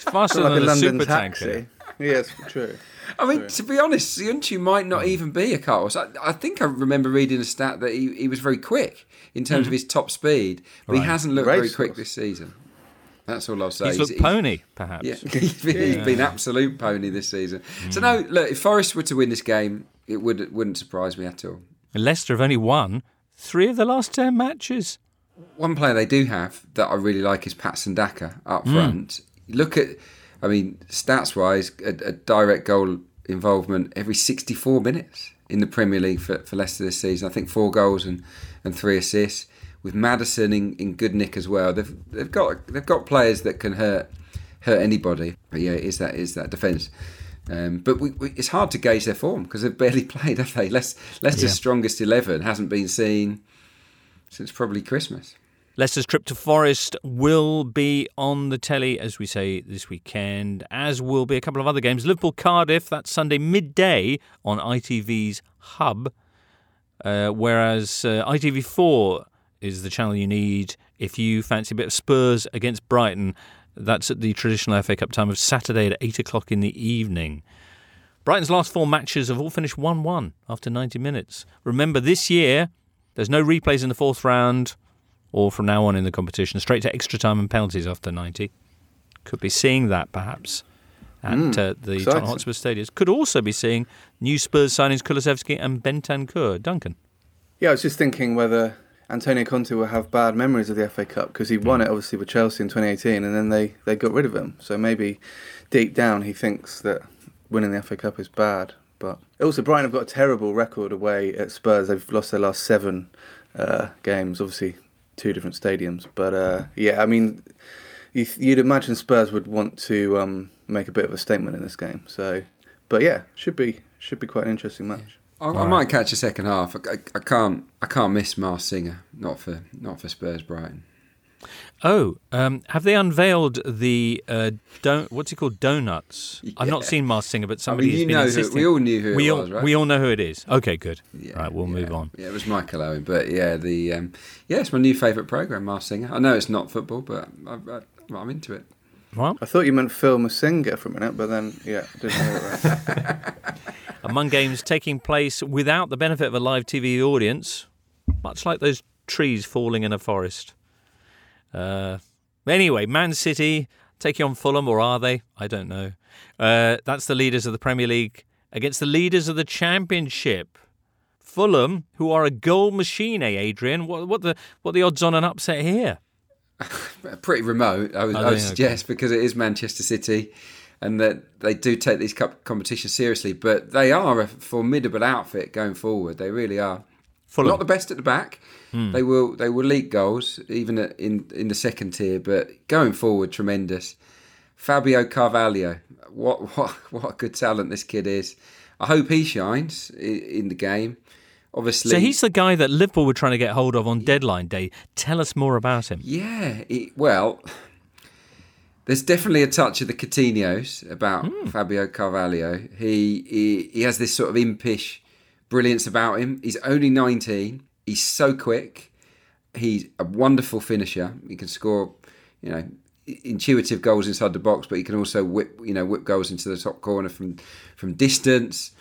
It's, not, faster than like a, a London super taxi. tanker. Yes, true. I mean, true. to be honest, Soyuncu might not even be a cart horse. I, I, think I remember reading a stat that he, he was very quick in terms mm. of his top speed, but right. he hasn't looked Race very quick this season. That's all I'll say. He's looked he's, pony, perhaps. Yeah, he's been, yeah. he's been absolute pony this season. Mm. So no, look, if Forest were to win this game, it would wouldn't surprise me at all. Leicester have only won three of the last ten matches. One player they do have that I really like is Patson Daka up mm. Look at, I mean, stats wise, a, a, direct goal involvement every 64 minutes in the Premier League for, for Leicester this season. I think four goals and, and three assists. With Maddison in, in good nick as well. They've they've got they've got players that can hurt hurt anybody. But yeah, is that is that defence. Um, but we, we, it's hard to gauge their form because they've barely played, have they? Leicester's yeah. strongest 11 hasn't been seen since probably Christmas. Leicester's trip to Forest will be on the telly, as we say, this weekend, as will be a couple of other games. Liverpool Cardiff, that's Sunday midday on ITV's Hub, uh, whereas uh, ITV4 is the channel you need if you fancy a bit of Spurs against Brighton that's at the traditional FA Cup time of Saturday at 8 o'clock in the evening. Brighton's last four matches have all finished 1 1 after 90 minutes. Remember, this year, there's no replays in the fourth round or from now on in the competition, straight to extra time and penalties after 90. Could be seeing that perhaps at mm, uh, the Tottenham Hotspur Stadium. Could also be seeing new Spurs signings Kulusevski and Bentancur. Duncan. Yeah, I was just thinking whether Antonio Conte will have bad memories of the FA Cup because he won it obviously with Chelsea in 2018 and then they, they got rid of him. So maybe deep down he thinks that winning the FA Cup is bad. But also, Brighton have got a terrible record away at Spurs. They've lost their last seven uh, games, obviously, two different stadiums. But uh, yeah, I mean, you'd imagine Spurs would want to um, make a bit of a statement in this game. So, but yeah, should be should be quite an interesting match. I, I might catch a second half. I, I, I, can't. I can't miss Masked Singer. Not for not for Spurs Brighton. Oh, um, have they unveiled the uh, don- what's it called? Donuts. Yeah. I've not seen Masked Singer, but somebody I mean, has been insisting. Who, we all knew who we it all, was, right? We all know who it is. Okay, good. Yeah, right, we'll yeah. move on. Yeah, it was Michael Owen, but yeah, the um, yeah, it's my new favourite program, Masked Singer. I know it's not football, but I, am into it. Well, I thought you meant Phil Masinga for a minute, but then yeah, didn't know that. Among games taking place without the benefit of a live TV audience, much like those trees falling in a forest. Uh, anyway, Man City taking on Fulham, or are they? I don't know. Uh, that's the leaders of the Premier League against the leaders of the Championship. Fulham, who are a goal machine, eh, Adrian? What, what the what the odds on an upset here? Pretty remote, I would, I would suggest, okay. because it is Manchester City and that they do take these cup competitions seriously. But they are a formidable outfit going forward. They really are. Fulham. Not the best at the back. Mm. They will they will leak goals even in in the second tier, but going forward, tremendous. Fabio Carvalho, what what what a good talent this kid is. I hope he shines in the game. Obviously, so he's the guy that Liverpool were trying to get hold of on deadline day. Tell us more about him. Yeah, well, there's definitely a touch of the Coutinho's about mm. Fabio Carvalho. He, he he has this sort of impish brilliance about him. He's only 19. He's so quick. He's a wonderful finisher. He can score, you know, intuitive goals inside the box, but he can also whip you know whip goals into the top corner from from distance.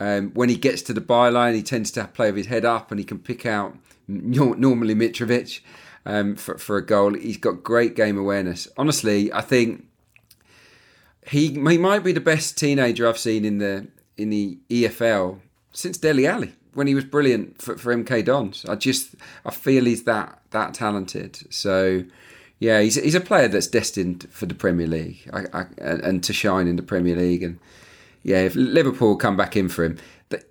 Um, when he gets to the byline, he tends to play with his head up, and he can pick out normally Mitrovic um, for for a goal. He's got great game awareness. Honestly, I think he he might be the best teenager I've seen in the in the EFL since Dele Alli when he was brilliant for, for MK Dons. I just I feel he's that that talented. So yeah, he's he's a player that's destined for the Premier League I, I, and to shine in the Premier League. And yeah, if Liverpool come back in for him,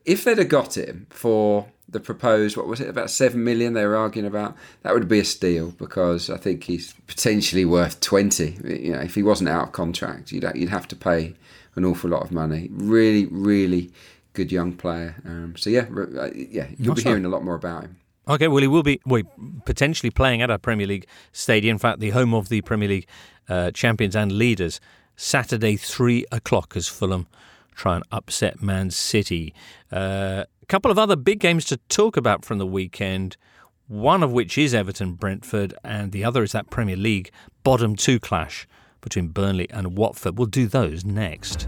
if they'd have got him for the proposed what was it about seven million they were arguing about, that would be a steal because I think he's potentially worth twenty. You know, if he wasn't out of contract, you'd you'd have to pay an awful lot of money. Really, really good young player. Um, so yeah, uh, yeah, you'll be hearing a lot more about him. Okay, well, he will be well, potentially playing at a Premier League stadium. In fact, the home of the Premier League uh, champions and leaders. Saturday, three o'clock, as Fulham try and upset Man City. Uh, a couple of other big games to talk about from the weekend. One of which is Everton Brentford, and the other is that Premier League bottom two clash between Burnley and Watford. We'll do those next.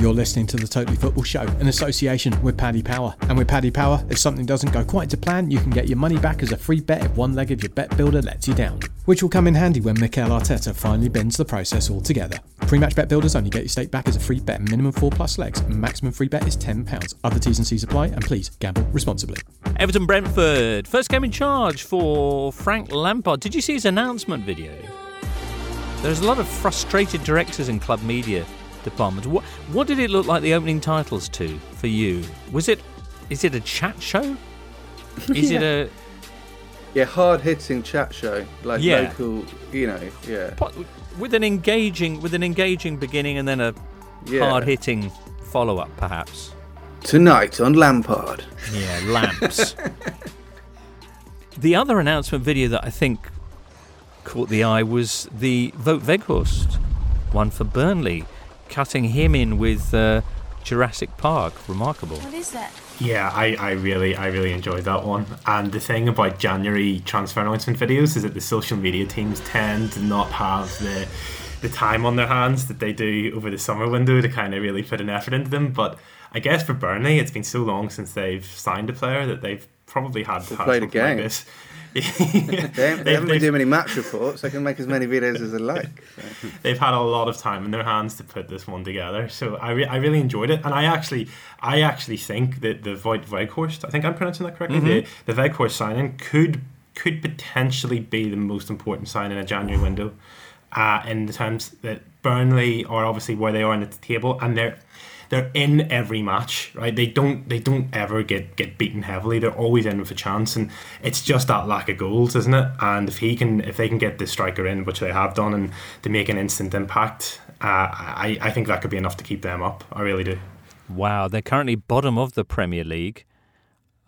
You're listening to the Totally Football Show in association with Paddy Power. And with Paddy Power, if something doesn't go quite to plan, you can get your money back as a free bet if one leg of your bet builder lets you down. Which will come in handy when Mikel Arteta finally bends the process altogether. Pre match bet builders only get your stake back as a free bet, minimum 4 plus legs, maximum free bet is £10. Other T's and C's apply, and please gamble responsibly. Everton Brentford, first game in charge for Frank Lampard. Did you see his announcement video? There's a lot of frustrated directors in club media department. What what did it look like the opening titles to for you? Was it is it a chat show? Is yeah. it a yeah hard hitting chat show like Yeah. local you know yeah with an engaging with an engaging beginning and then a Yeah. hard hitting follow up perhaps? tonight on Lampard. Yeah, lamps. the other announcement video that I think caught the eye was the Vote Veghorst one for Burnley, cutting him in with uh, Jurassic Park. Remarkable. What is that? Yeah, I, I really I really enjoyed that one. And the thing about January transfer announcement videos is that the social media teams tend to not have the the time on their hands that they do over the summer window to kind of really put an effort into them. But I guess for Burnley, it's been so long since they've signed a player that they've probably had, to have had played a something like game. this. They, haven't- they haven't been doing many match reports. They can make as many videos as they like. so. they've had a lot of time in their hands to put this one together. So I, re- I really enjoyed it, and I actually I actually think that the Wout Weghorst, I think I'm pronouncing that correctly, Mhm. the the Weghorst signing could could potentially be the most important sign in a January window, uh, in the terms that Burnley are obviously where they are in the table, and they're they're in every match, right? They don't they don't ever get get beaten heavily. They're always in with a chance, and it's just that lack of goals, isn't it? And if he can, if they can get the striker in, which they have done, and to make an instant impact, uh, I I think that could be enough to keep them up. I really do. Wow, they're currently bottom of the Premier League.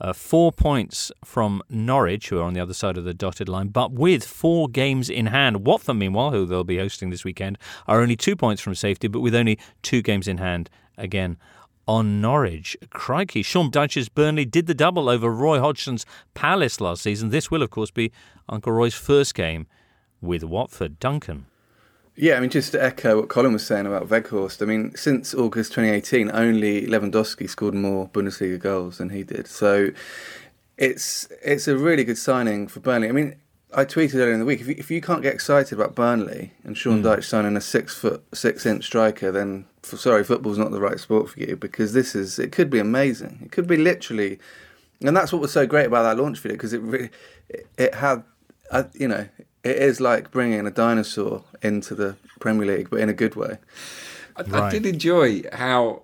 Uh, four points from Norwich, who are on the other side of the dotted line, but with four games in hand. Watford, meanwhile, who they'll be hosting this weekend, are only two points from safety, but with only two games in hand again on Norwich. Crikey, Sean Dyche's Burnley did the double over Roy Hodgson's Palace last season. This will, of course, be Uncle Roy's first game with Watford. Duncan. Yeah, I mean, just to echo what Colin was saying about Weghorst, I mean, since August 2018, only Lewandowski scored more Bundesliga goals than he did. So it's it's a really good signing for Burnley. I mean, I tweeted earlier in the week if you, if you can't get excited about Burnley and Sean mm. Dyche signing a six foot six inch striker, then for, sorry, football's not the right sport for you because this is it could be amazing. It could be literally, and that's what was so great about that launch video because it really it, it had, uh, you know, it is like bringing a dinosaur into the Premier League, but in a good way. I, right. I did enjoy how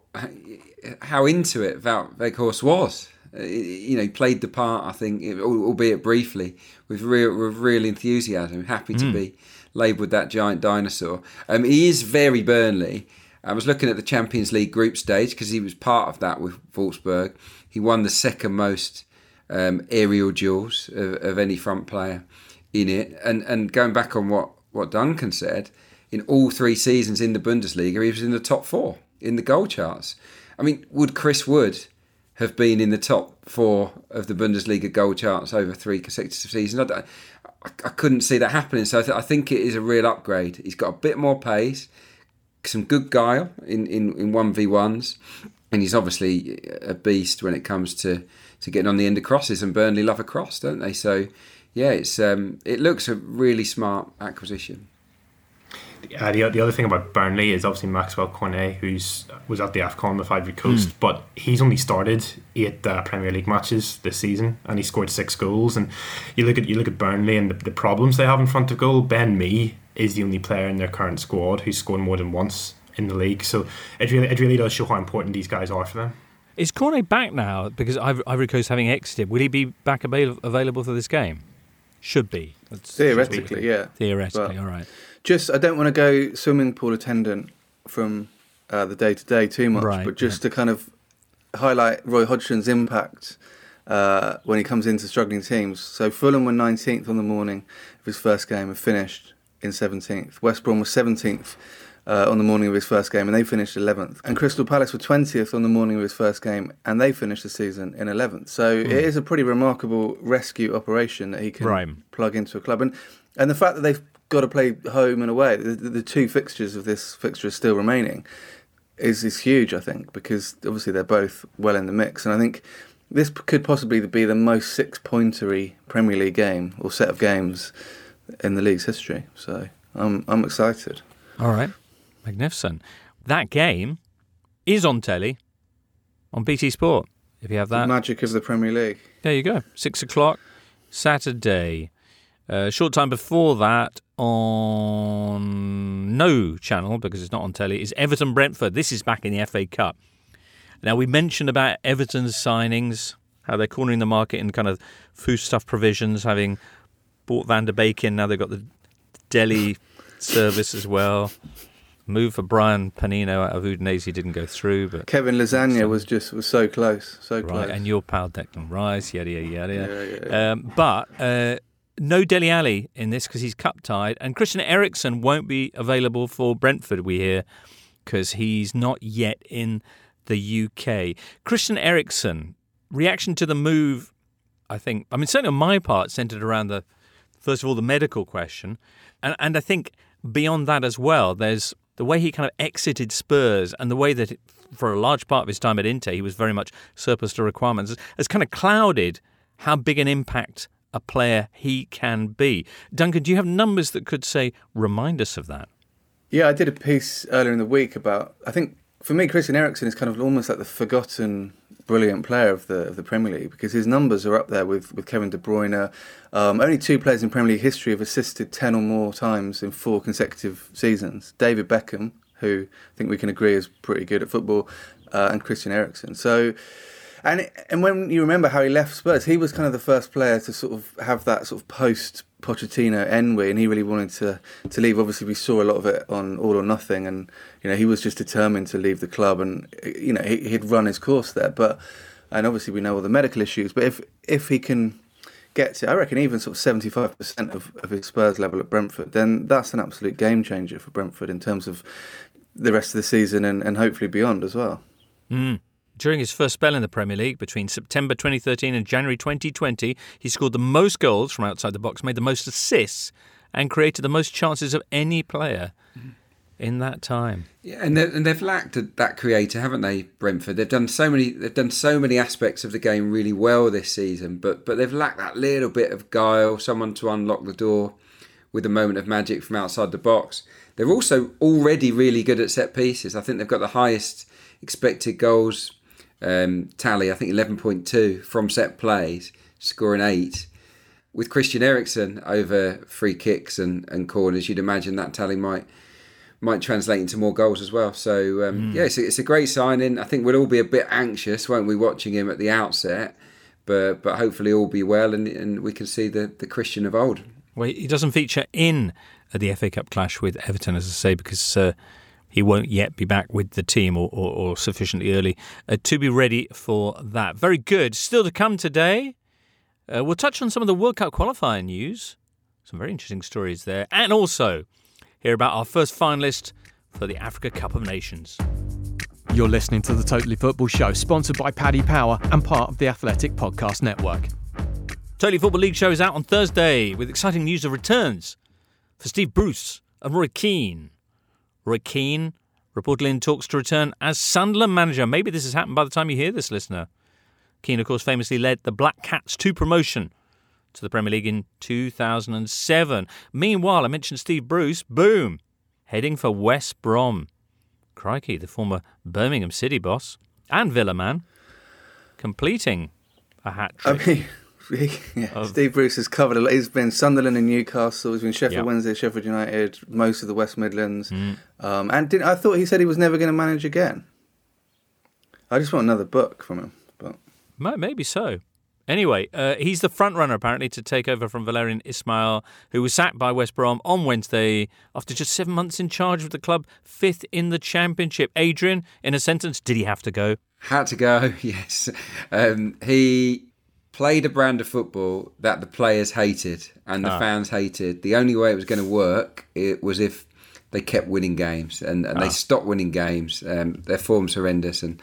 how into it Wout Weghorst was. Uh, you know, he played the part. I think, albeit briefly, with real with real enthusiasm. Happy to mm. be labelled that giant dinosaur. Um, he is very Burnley. I was looking at the Champions League group stage because he was part of that with Wolfsburg. He won the second most um, aerial duels of, of, any front player in it. And and going back on what what Duncan said, in all three seasons in the Bundesliga, he was in the top four in the goal charts. I mean, would Chris Wood have been in the top four of the Bundesliga goal charts over three consecutive seasons. I, I, I couldn't see that happening. So I, th- I, think it is a real upgrade. He's got a bit more pace, some good guile in, in, in 1v1s, and he's obviously a beast when it comes to, to getting on the end of crosses. And Burnley love a cross, don't they? So yeah, it's um, it looks a really smart acquisition. Uh, the, the other thing about Burnley is obviously Maxwell Cornet, who's was at the AFCON with Ivory Coast, mm. but he's only started eight uh, Premier League matches this season, and he scored six goals. And you look at you look at Burnley and the, the problems they have in front of goal. Ben Mee is the only player in their current squad who's scored more than once in the league. So it really it really does show how important these guys are for them. Is Cornet back now? Because Ivory Coast having exited, will he be back available for this game? Should be. That's, Theoretically, should be. yeah. Theoretically, all right. Just, I don't want to go swimming pool attendant from uh, the day to day too much, right, but just yeah. to kind of highlight Roy Hodgson's impact uh, when he comes into struggling teams. So Fulham were 19th on the morning of his first game and finished in 17th. West Brom was 17th uh, on the morning of his first game and they finished 11th. And Crystal Palace were 20th on the morning of his first game and they finished the season in 11th. So mm. it is a pretty remarkable rescue operation that he can right. plug into a club. And and the fact that they've got to play home and away. The, the, two fixtures of this fixture are still remaining. Is is huge, I think, because obviously they're both well in the mix, and I think this could possibly be the most six pointery Premier League game or set of games in the league's history. So I'm I'm excited. All right, magnificent. That game is on telly on BT Sport. If you have that, the magic of the Premier League. There you go. Six o'clock Saturday. A uh, short time before that, on no channel because it's not on telly, is Everton Brentford. This is back in the FA Cup. Now, we mentioned about Everton's signings, how they're cornering the market in kind of foodstuff provisions, having bought Van der in. Now they've got the deli service as well. Move for Brian Panino out of Udinese didn't go through, but Kevin Lasagna was just was so close, so close. Right, and your pal Declan Rice, yada yada yada. Yeah, yeah, yeah. Um, but uh, no Dele Alli in this because he's cup tied, and Christian Eriksen won't be available for Brentford. We hear because he's not yet in the UK. Christian Eriksen reaction to the move. I think. I mean, certainly on my part, centered around the first of all the medical question, and and I think beyond that as well. There's the way he kind of exited Spurs and the way that for a large part of his time at Inter he was very much surplus to requirements has kind of clouded how big an impact a player he can be. Duncan, do you have numbers that could say remind us of that? Yeah, I did a piece earlier in the week about. I think for me, Christian Eriksen is kind of almost like the forgotten brilliant player of the of the Premier League because his numbers are up there with, with Kevin De Bruyne. Um, only two players in Premier League history have assisted ten or more times in four consecutive seasons: David Beckham, who I think we can agree is pretty good at football, uh, and Christian Eriksen. So and and when you remember how he left Spurs, he was kind of the first player to sort of have that sort of post Pochettino envy, and he really wanted to to leave. Obviously, we saw a lot of it on All or Nothing, and you know he was just determined to leave the club, and you know he, he'd run his course there. But and obviously we know all the medical issues. But if if he can get to, I reckon even sort of seventy five percent of of his Spurs level at Brentford, then that's an absolute game changer for Brentford in terms of the rest of the season and, and hopefully beyond as well. Mm. During his first spell in the Premier League between September 2013 and January 2020, he scored the most goals from outside the box, made the most assists, and created the most chances of any player mm-hmm. in that time. Yeah, and, and they've lacked that creator, haven't they, Brentford? They've done so many. They've done so many aspects of the game really well this season, but but they've lacked that little bit of guile, someone to unlock the door with a moment of magic from outside the box. They're also already really good at set pieces. I think they've got the highest expected goals um, tally. I think eleven point two from set plays, scoring eight. With Christian Eriksen over free kicks and, and corners, you'd imagine that tally might might translate into more goals as well. So um, mm. yeah, it's a, it's a great signing. I think we'll all be a bit anxious, won't we, watching him at the outset? But but hopefully all be well, and, and we can see the, the Christian of old. Well, he doesn't feature in the FA Cup clash with Everton, as I say, because uh, he won't yet be back with the team or, or, or sufficiently early uh, to be ready for that. Very good. Still to come today. Uh, we'll touch on some of the World Cup qualifier news. Some very interesting stories there, and also hear about our first finalist for the Africa Cup of Nations. You're listening to the Totally Football Show, sponsored by Paddy Power and part of the Athletic Podcast Network. Totally Football League show is out on Thursday with exciting news of returns for Steve Bruce and Roy Keane. Roy Keane reportedly in talks to return as Sunderland manager. Maybe this has happened by the time you hear this, listener. Keane, of course, famously led the Black Cats to promotion to the Premier League in 2007. Meanwhile, I mentioned Steve Bruce, boom, heading for West Brom. Crikey, the former Birmingham City boss and Villa man, completing a hat trick. I mean, yeah, of, Steve Bruce has covered a lot. He's been Sunderland and Newcastle. He's been Sheffield yep. Wednesday, Sheffield United, most of the West Midlands. Mm. Um, and I thought he said he was never going to manage again. I just want another book from him. But maybe so. Anyway, uh, he's the front runner apparently to take over from Valerian Ismaël, who was sacked by West Brom on Wednesday after just seven months in charge of the club, fifth in the Championship. Adrian, in a sentence, did he have to go? Had to go, yes. Um, he played a brand of football that the players hated and the ah. fans hated. The only way it was going to work it was if they kept winning games, and, and ah. they stopped winning games. Um, their form's horrendous, and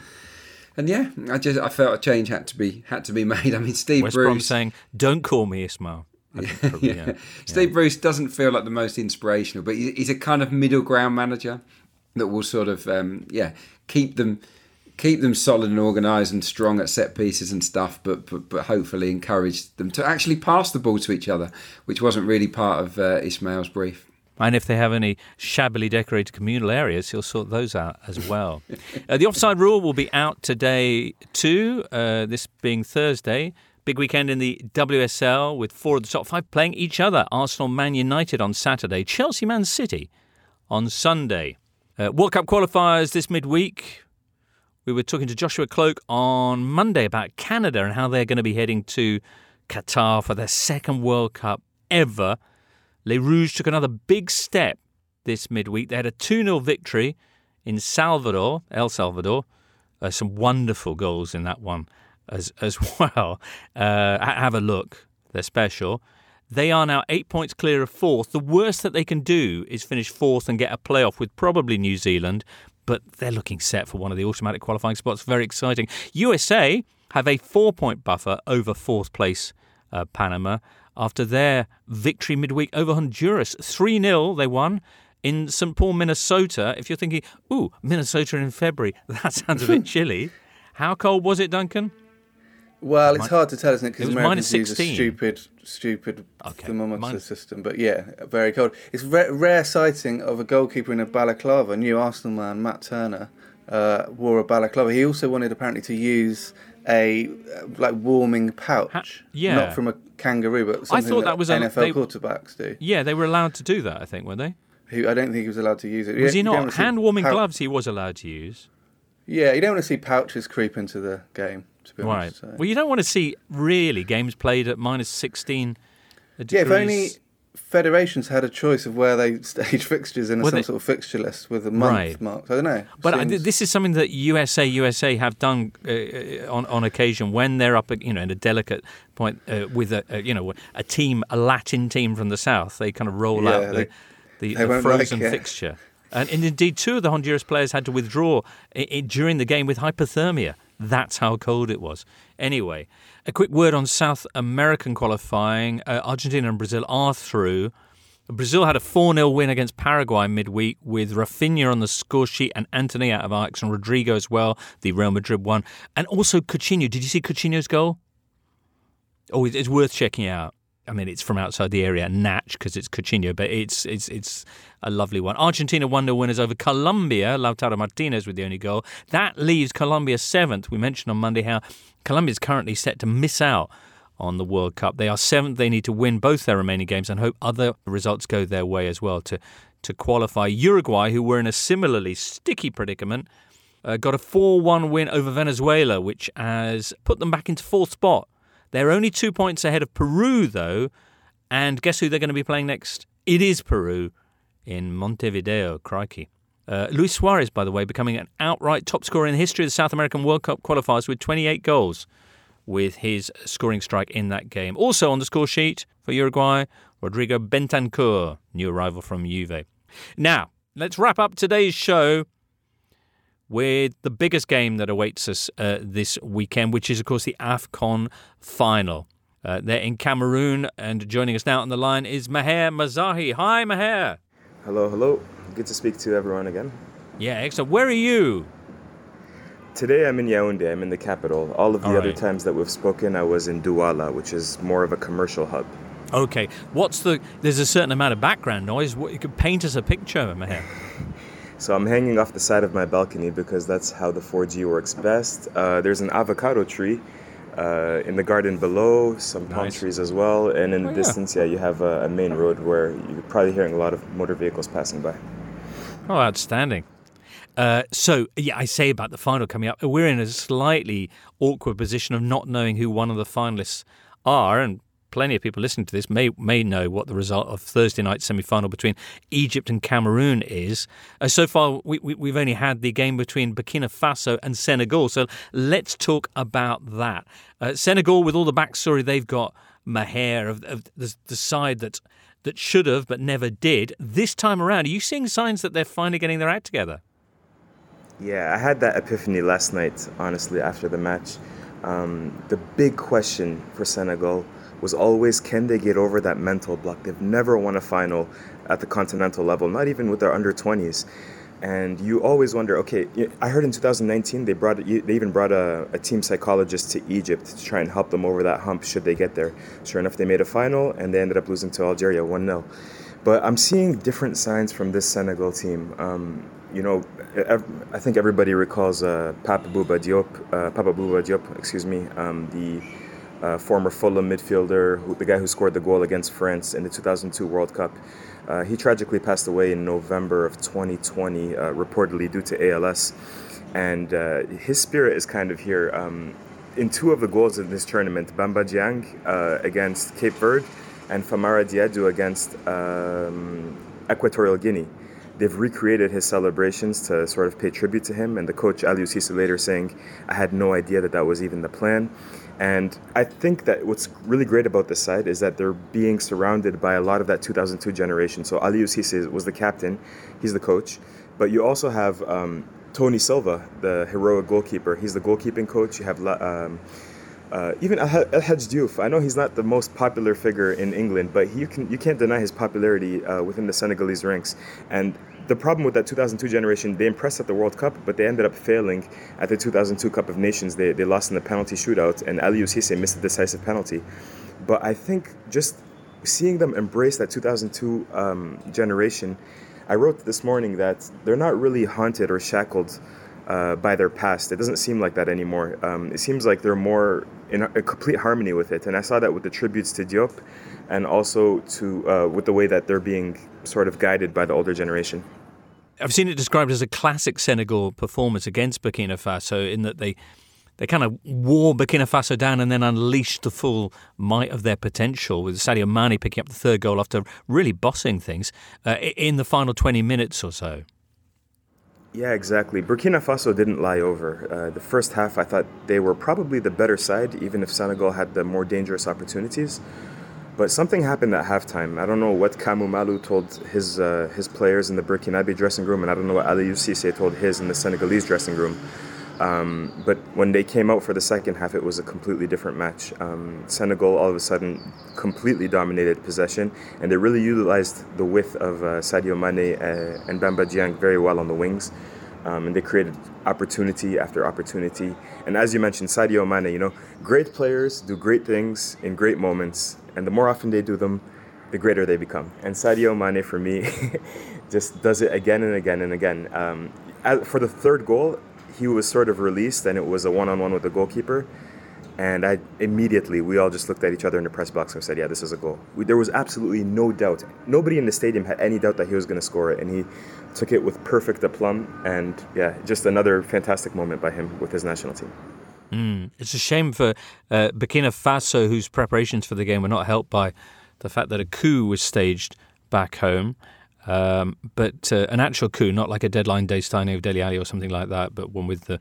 and yeah, I just I felt a change had to be had to be made. I mean, Steve West Bruce Brom saying, "Don't call me Ismaël." Probably, yeah. yeah. Steve Bruce doesn't feel like the most inspirational, but he's a kind of middle ground manager that will sort of um, yeah keep them keep them solid and organised and strong at set pieces and stuff, but, but but hopefully encourage them to actually pass the ball to each other, which wasn't really part of uh, Ismaël's brief. And if they have any shabbily decorated communal areas, he'll sort those out as well. uh, the offside rule will be out today too, uh, this being Thursday. Big weekend in the WSL with four of the top five playing each other. Arsenal, Man United on Saturday, Chelsea, Man City on Sunday. Uh, World Cup qualifiers this midweek. We were talking to Joshua Kloke on Monday about Canada and how they're going to be heading to Qatar for their second World Cup ever. Les Rouges took another big step this midweek. They had a 2 0 victory in Salvador, El Salvador. Uh, some wonderful goals in that one as, as well. Uh, have a look, they're special. They are now eight points clear of fourth. The worst that they can do is finish fourth and get a playoff with probably New Zealand, but they're looking set for one of the automatic qualifying spots. Very exciting. USA have a four point buffer over fourth place uh, Panama after their victory midweek over Honduras. 3 0 they won in St. Paul, Minnesota. If you're thinking, ooh, Minnesota in February, that sounds a bit chilly. How cold was it, Duncan? Well, it's hard to tell, isn't it? Because Americans use a stupid, stupid okay. thermometer system. But yeah, very cold. It's a rare sighting of a goalkeeper in a balaclava. New Arsenal man Matt Turner uh, wore a balaclava. He also wanted apparently to use a uh, like warming pouch. Ha- yeah, not from a kangaroo, but something I thought that, that was NFL they, quarterbacks do. Yeah, they were allowed to do that. I think, were they? Who I don't think he was allowed to use it. Was he not? Hand warming gloves he was allowed to use. Yeah, you don't want to see pouches creep into the game. To be right. honest. So. Well, you don't want to see really games played at minus sixteen. Degrees. Yeah, if only federations had a choice of where they stage fixtures in a, some they, sort of fixture list with a month right. mark. I don't know. But seems... this is something that USA USA have done uh, uh, on on occasion when they're up, you know, in a delicate point uh, with a, a, you know a team, a Latin team from the south. They kind of roll yeah, out the they, the, the frozen like fixture. And, and, indeed, two of the Honduras players had to withdraw I- I, during the game with hypothermia. That's how cold it was. Anyway, a quick word on South American qualifying. Uh, Argentina and Brazil are through. Brazil had a 4 0 win against Paraguay midweek with Raphinha on the score sheet and Antony out of Ajax and Rodrigo as well, the Real Madrid one. And also Coutinho. Did you see Coutinho's goal? Oh, it's worth checking out. I mean, it's from outside the area, Natch, because it's Coutinho, but it's it's it's a lovely one. Argentina 1 0 winners over Colombia, Lautaro Martinez with the only goal. That leaves Colombia seventh. We mentioned on Monday how Colombia is currently set to miss out on the World Cup. They are seventh. They need to win both their remaining games and hope other results go their way as well to, to qualify. Uruguay, who were in a similarly sticky predicament, uh, got a 4 1 win over Venezuela, which has put them back into fourth spot they're only two points ahead of Peru, though. And guess who they're going to be playing next? It is Peru in Montevideo. Crikey. Uh, Luis Suarez, by the way, becoming an outright top scorer in the history of the South American World Cup qualifiers with 28 goals with his scoring strike in that game. Also on the score sheet for Uruguay, Rodrigo Bentancur, new arrival from Juve. Now, let's wrap up today's show with the biggest game that awaits us uh, this weekend, which is, of course, the AFCON final. Uh, they're in Cameroon, and joining us now on the line is Maher Mezahi. Hi, Maher. Hello, hello. Good to speak to everyone again. Yeah, excellent. Where are you? Today I'm in Yaoundé, I'm in the capital. All of the All other right. times that we've spoken, I was in Douala, which is more of a commercial hub. Okay. What's the. There's a certain amount of background noise. What, you could paint us a picture, Maher. So I'm hanging off the side of my balcony because that's how the 4G works best. Uh, there's an avocado tree uh, in the garden below, some palm nice. trees as well, and in oh, the distance, yeah. yeah, you have a, a, main road where you're probably hearing a lot of motor vehicles passing by. Oh, outstanding. Uh, so, yeah, I say about the final coming up, we're in a slightly awkward position of not knowing who one of the finalists are, and plenty of people listening to this may may know what the result of Thursday night's semi final between Egypt and Cameroon is. Uh, so far, we, we, have only had the game between Burkina Faso and Senegal. So let's talk about that. Uh, Senegal, with all the backstory they've got, Maher of, of the, the side that that should have but never did. This time around, are you seeing signs that they're finally getting their act together? Yeah, I had that epiphany last night, honestly, after the match. Um, the big question for Senegal was always can they get over that mental block? They've never won a final at the continental level, not even with their under 20s. And you always wonder, okay, I heard in 2019 they brought they even brought a, a team psychologist to Egypt to try and help them over that hump should they get there. Sure enough, they made a final and they ended up losing to Algeria 1 0. But I'm seeing different signs from this Senegal team. Um, you know, I think everybody recalls uh, Papa Bouba Diop, uh, Papa Bouba Diop, excuse me, um, the uh, former Fulham midfielder, who, the guy who scored the goal against France in the 2002 World Cup. Uh, he tragically passed away in November of 2020, uh, reportedly due to ALS. And uh, his spirit is kind of here. Um, in two of the goals in this tournament, Bamba Dieng uh, against Cape Verde and Famara Diédhiou against um, Equatorial Guinea they've recreated his celebrations to sort of pay tribute to him. And the coach Aliou Cissé later saying, "I had no idea that that was even the plan." And I think that what's really great about this side is that they're being surrounded by a lot of that 2002 generation. So Aliou Cissé was the captain, he's the coach, but you also have um, Tony Silva, the heroic goalkeeper. He's the goalkeeping coach. You have um, uh, even El Hadj Diouf. I know he's not the most popular figure in England, but you can you can't deny his popularity uh, within the Senegalese ranks. And the problem with that 2002 generation, they impressed at the World Cup, but they ended up failing at the 2002 Cup of Nations. They, they lost in the penalty shootout, and Aliou Cissé missed a decisive penalty. But I think just seeing them embrace that 2002 um, generation, I wrote this morning that they're not really haunted or shackled uh, by their past. It doesn't seem like that anymore. Um, it seems like they're more in a, complete harmony with it. And I saw that with the tributes to Diop and also to uh, with the way that they're being sort of guided by the older generation. I've seen it described as a classic Senegal performance against Burkina Faso in that they they kind of wore Burkina Faso down and then unleashed the full might of their potential with Sadio Mane picking up the third goal after really bossing things uh, in the final 20 minutes or so. Yeah, exactly. Burkina Faso didn't lie over. Uh, the first half, I thought they were probably the better side, even if Senegal had the more dangerous opportunities. But something happened at halftime. I don't know what Kamou Malo told his uh, his players in the Burkinabe dressing room, and I don't know what Aliou Cissé told his in the Senegalese dressing room. Um, but when they came out for the second half, it was a completely different match. Um, Senegal all of a sudden completely dominated possession, and they really utilized the width of uh, Sadio Mane uh, and Bamba Dieng very well on the wings. Um, and they created opportunity after opportunity. And as you mentioned, Sadio Mane, you know, great players do great things in great moments, and the more often they do them, the greater they become. And Sadio Mane, for me, just does it again and again and again. Um, for the third goal, he was sort of released, and it was a one-on-one with the goalkeeper. And I immediately, we all just looked at each other in the press box and said, "Yeah, this is a goal." We, there was absolutely no doubt. Nobody in the stadium had any doubt that he was going to score it, and he took it with perfect aplomb. And yeah, just another fantastic moment by him with his national team. Mm. It's a shame for uh, Burkina Faso, whose preparations for the game were not helped by the fact that a coup was staged back home. Um, but uh, an actual coup, not like a deadline day signing of Dele Alli or something like that, but one with the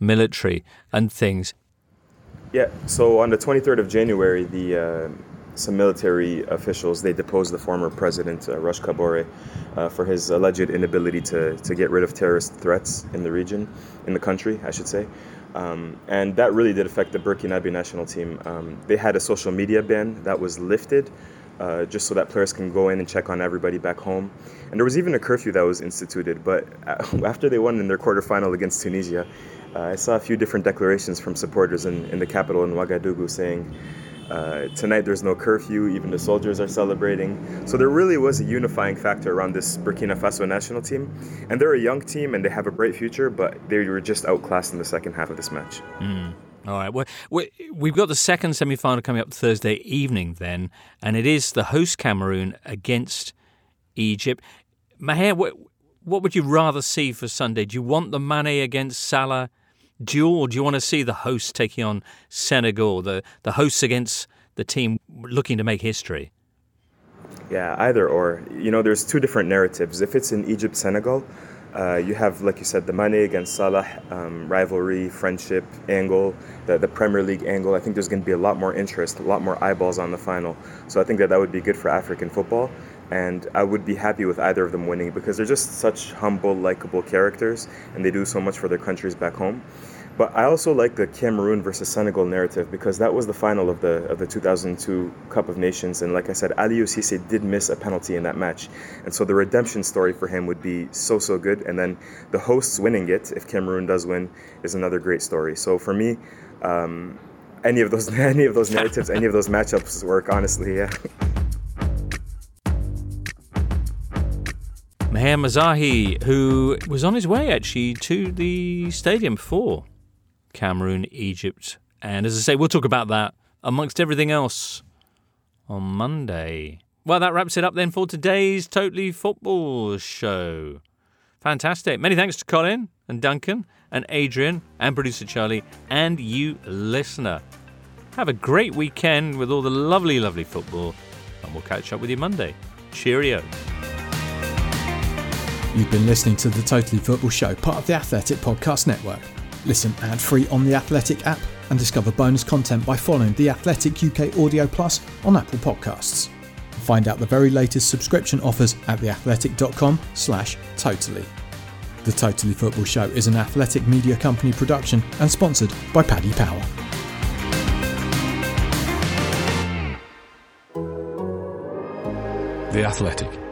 military and things. Yeah, so on the 23rd of January, the uh, some military officials they deposed the former president uh, Roch Kabore uh, for his alleged inability to, to get rid of terrorist threats in the region, in the country, I should say. Um, and that really did affect the Burkinabe national team. Um, they had a social media ban that was lifted uh, just so that players can go in and check on everybody back home. And there was even a curfew that was instituted. But after they won in their quarterfinal against Tunisia, uh, I saw a few different declarations from supporters in, in the capital in Ouagadougou saying, uh, tonight there's no curfew, even the soldiers are celebrating. So there really was a unifying factor around this Burkina Faso national team. And they're a young team and they have a bright future, but they were just outclassed in the second half of this match. Mm. All right. Well, we've got the second semi final coming up Thursday evening, then, and it is the host Cameroon against Egypt. Maher, what, would you rather see for Sunday? Do you want the Mane against Salah? You, or do you want to see the hosts taking on Senegal, the, the hosts against the team looking to make history? Yeah, either or. You know, there's two different narratives. If it's in Egypt, Senegal, uh, you have, like you said, the Mane against Salah um, rivalry, friendship angle, the, the Premier League angle. I think there's going to be a lot more interest, a lot more eyeballs on the final. So I think that that would be good for African football. And I would be happy with either of them winning because they're just such humble, likable characters and they do so much for their countries back home. But I also like the Cameroon versus Senegal narrative because that was the final of the of the 2002 Cup of Nations, and like I said, Aliou Cisse did miss a penalty in that match, and so the redemption story for him would be so so good. And then the hosts winning it, if Cameroon does win, is another great story. So for me, um, any of those any of those narratives, any of those matchups work. Honestly, yeah. Maher Mezahi, who was on his way actually to the stadium for Cameroon, Egypt. And as I say, we'll talk about that amongst everything else on Monday. Well, that wraps it up then for today's Totally Football show. Fantastic. Many thanks to Colin and Duncan and Adrian and producer Charlie and you, listener. Have a great weekend with all the lovely, lovely football, and we'll catch up with you Monday. Cheerio. You've been listening to the Totally Football Show, part of the Athletic Podcast Network. Listen ad free on the Athletic app and discover bonus content by following the Athletic UK Audio Plus on Apple Podcasts. Find out the very latest subscription offers at theathletic.com slash totally. The Totally Football Show is an athletic media company production and sponsored by Paddy Power. The Athletic.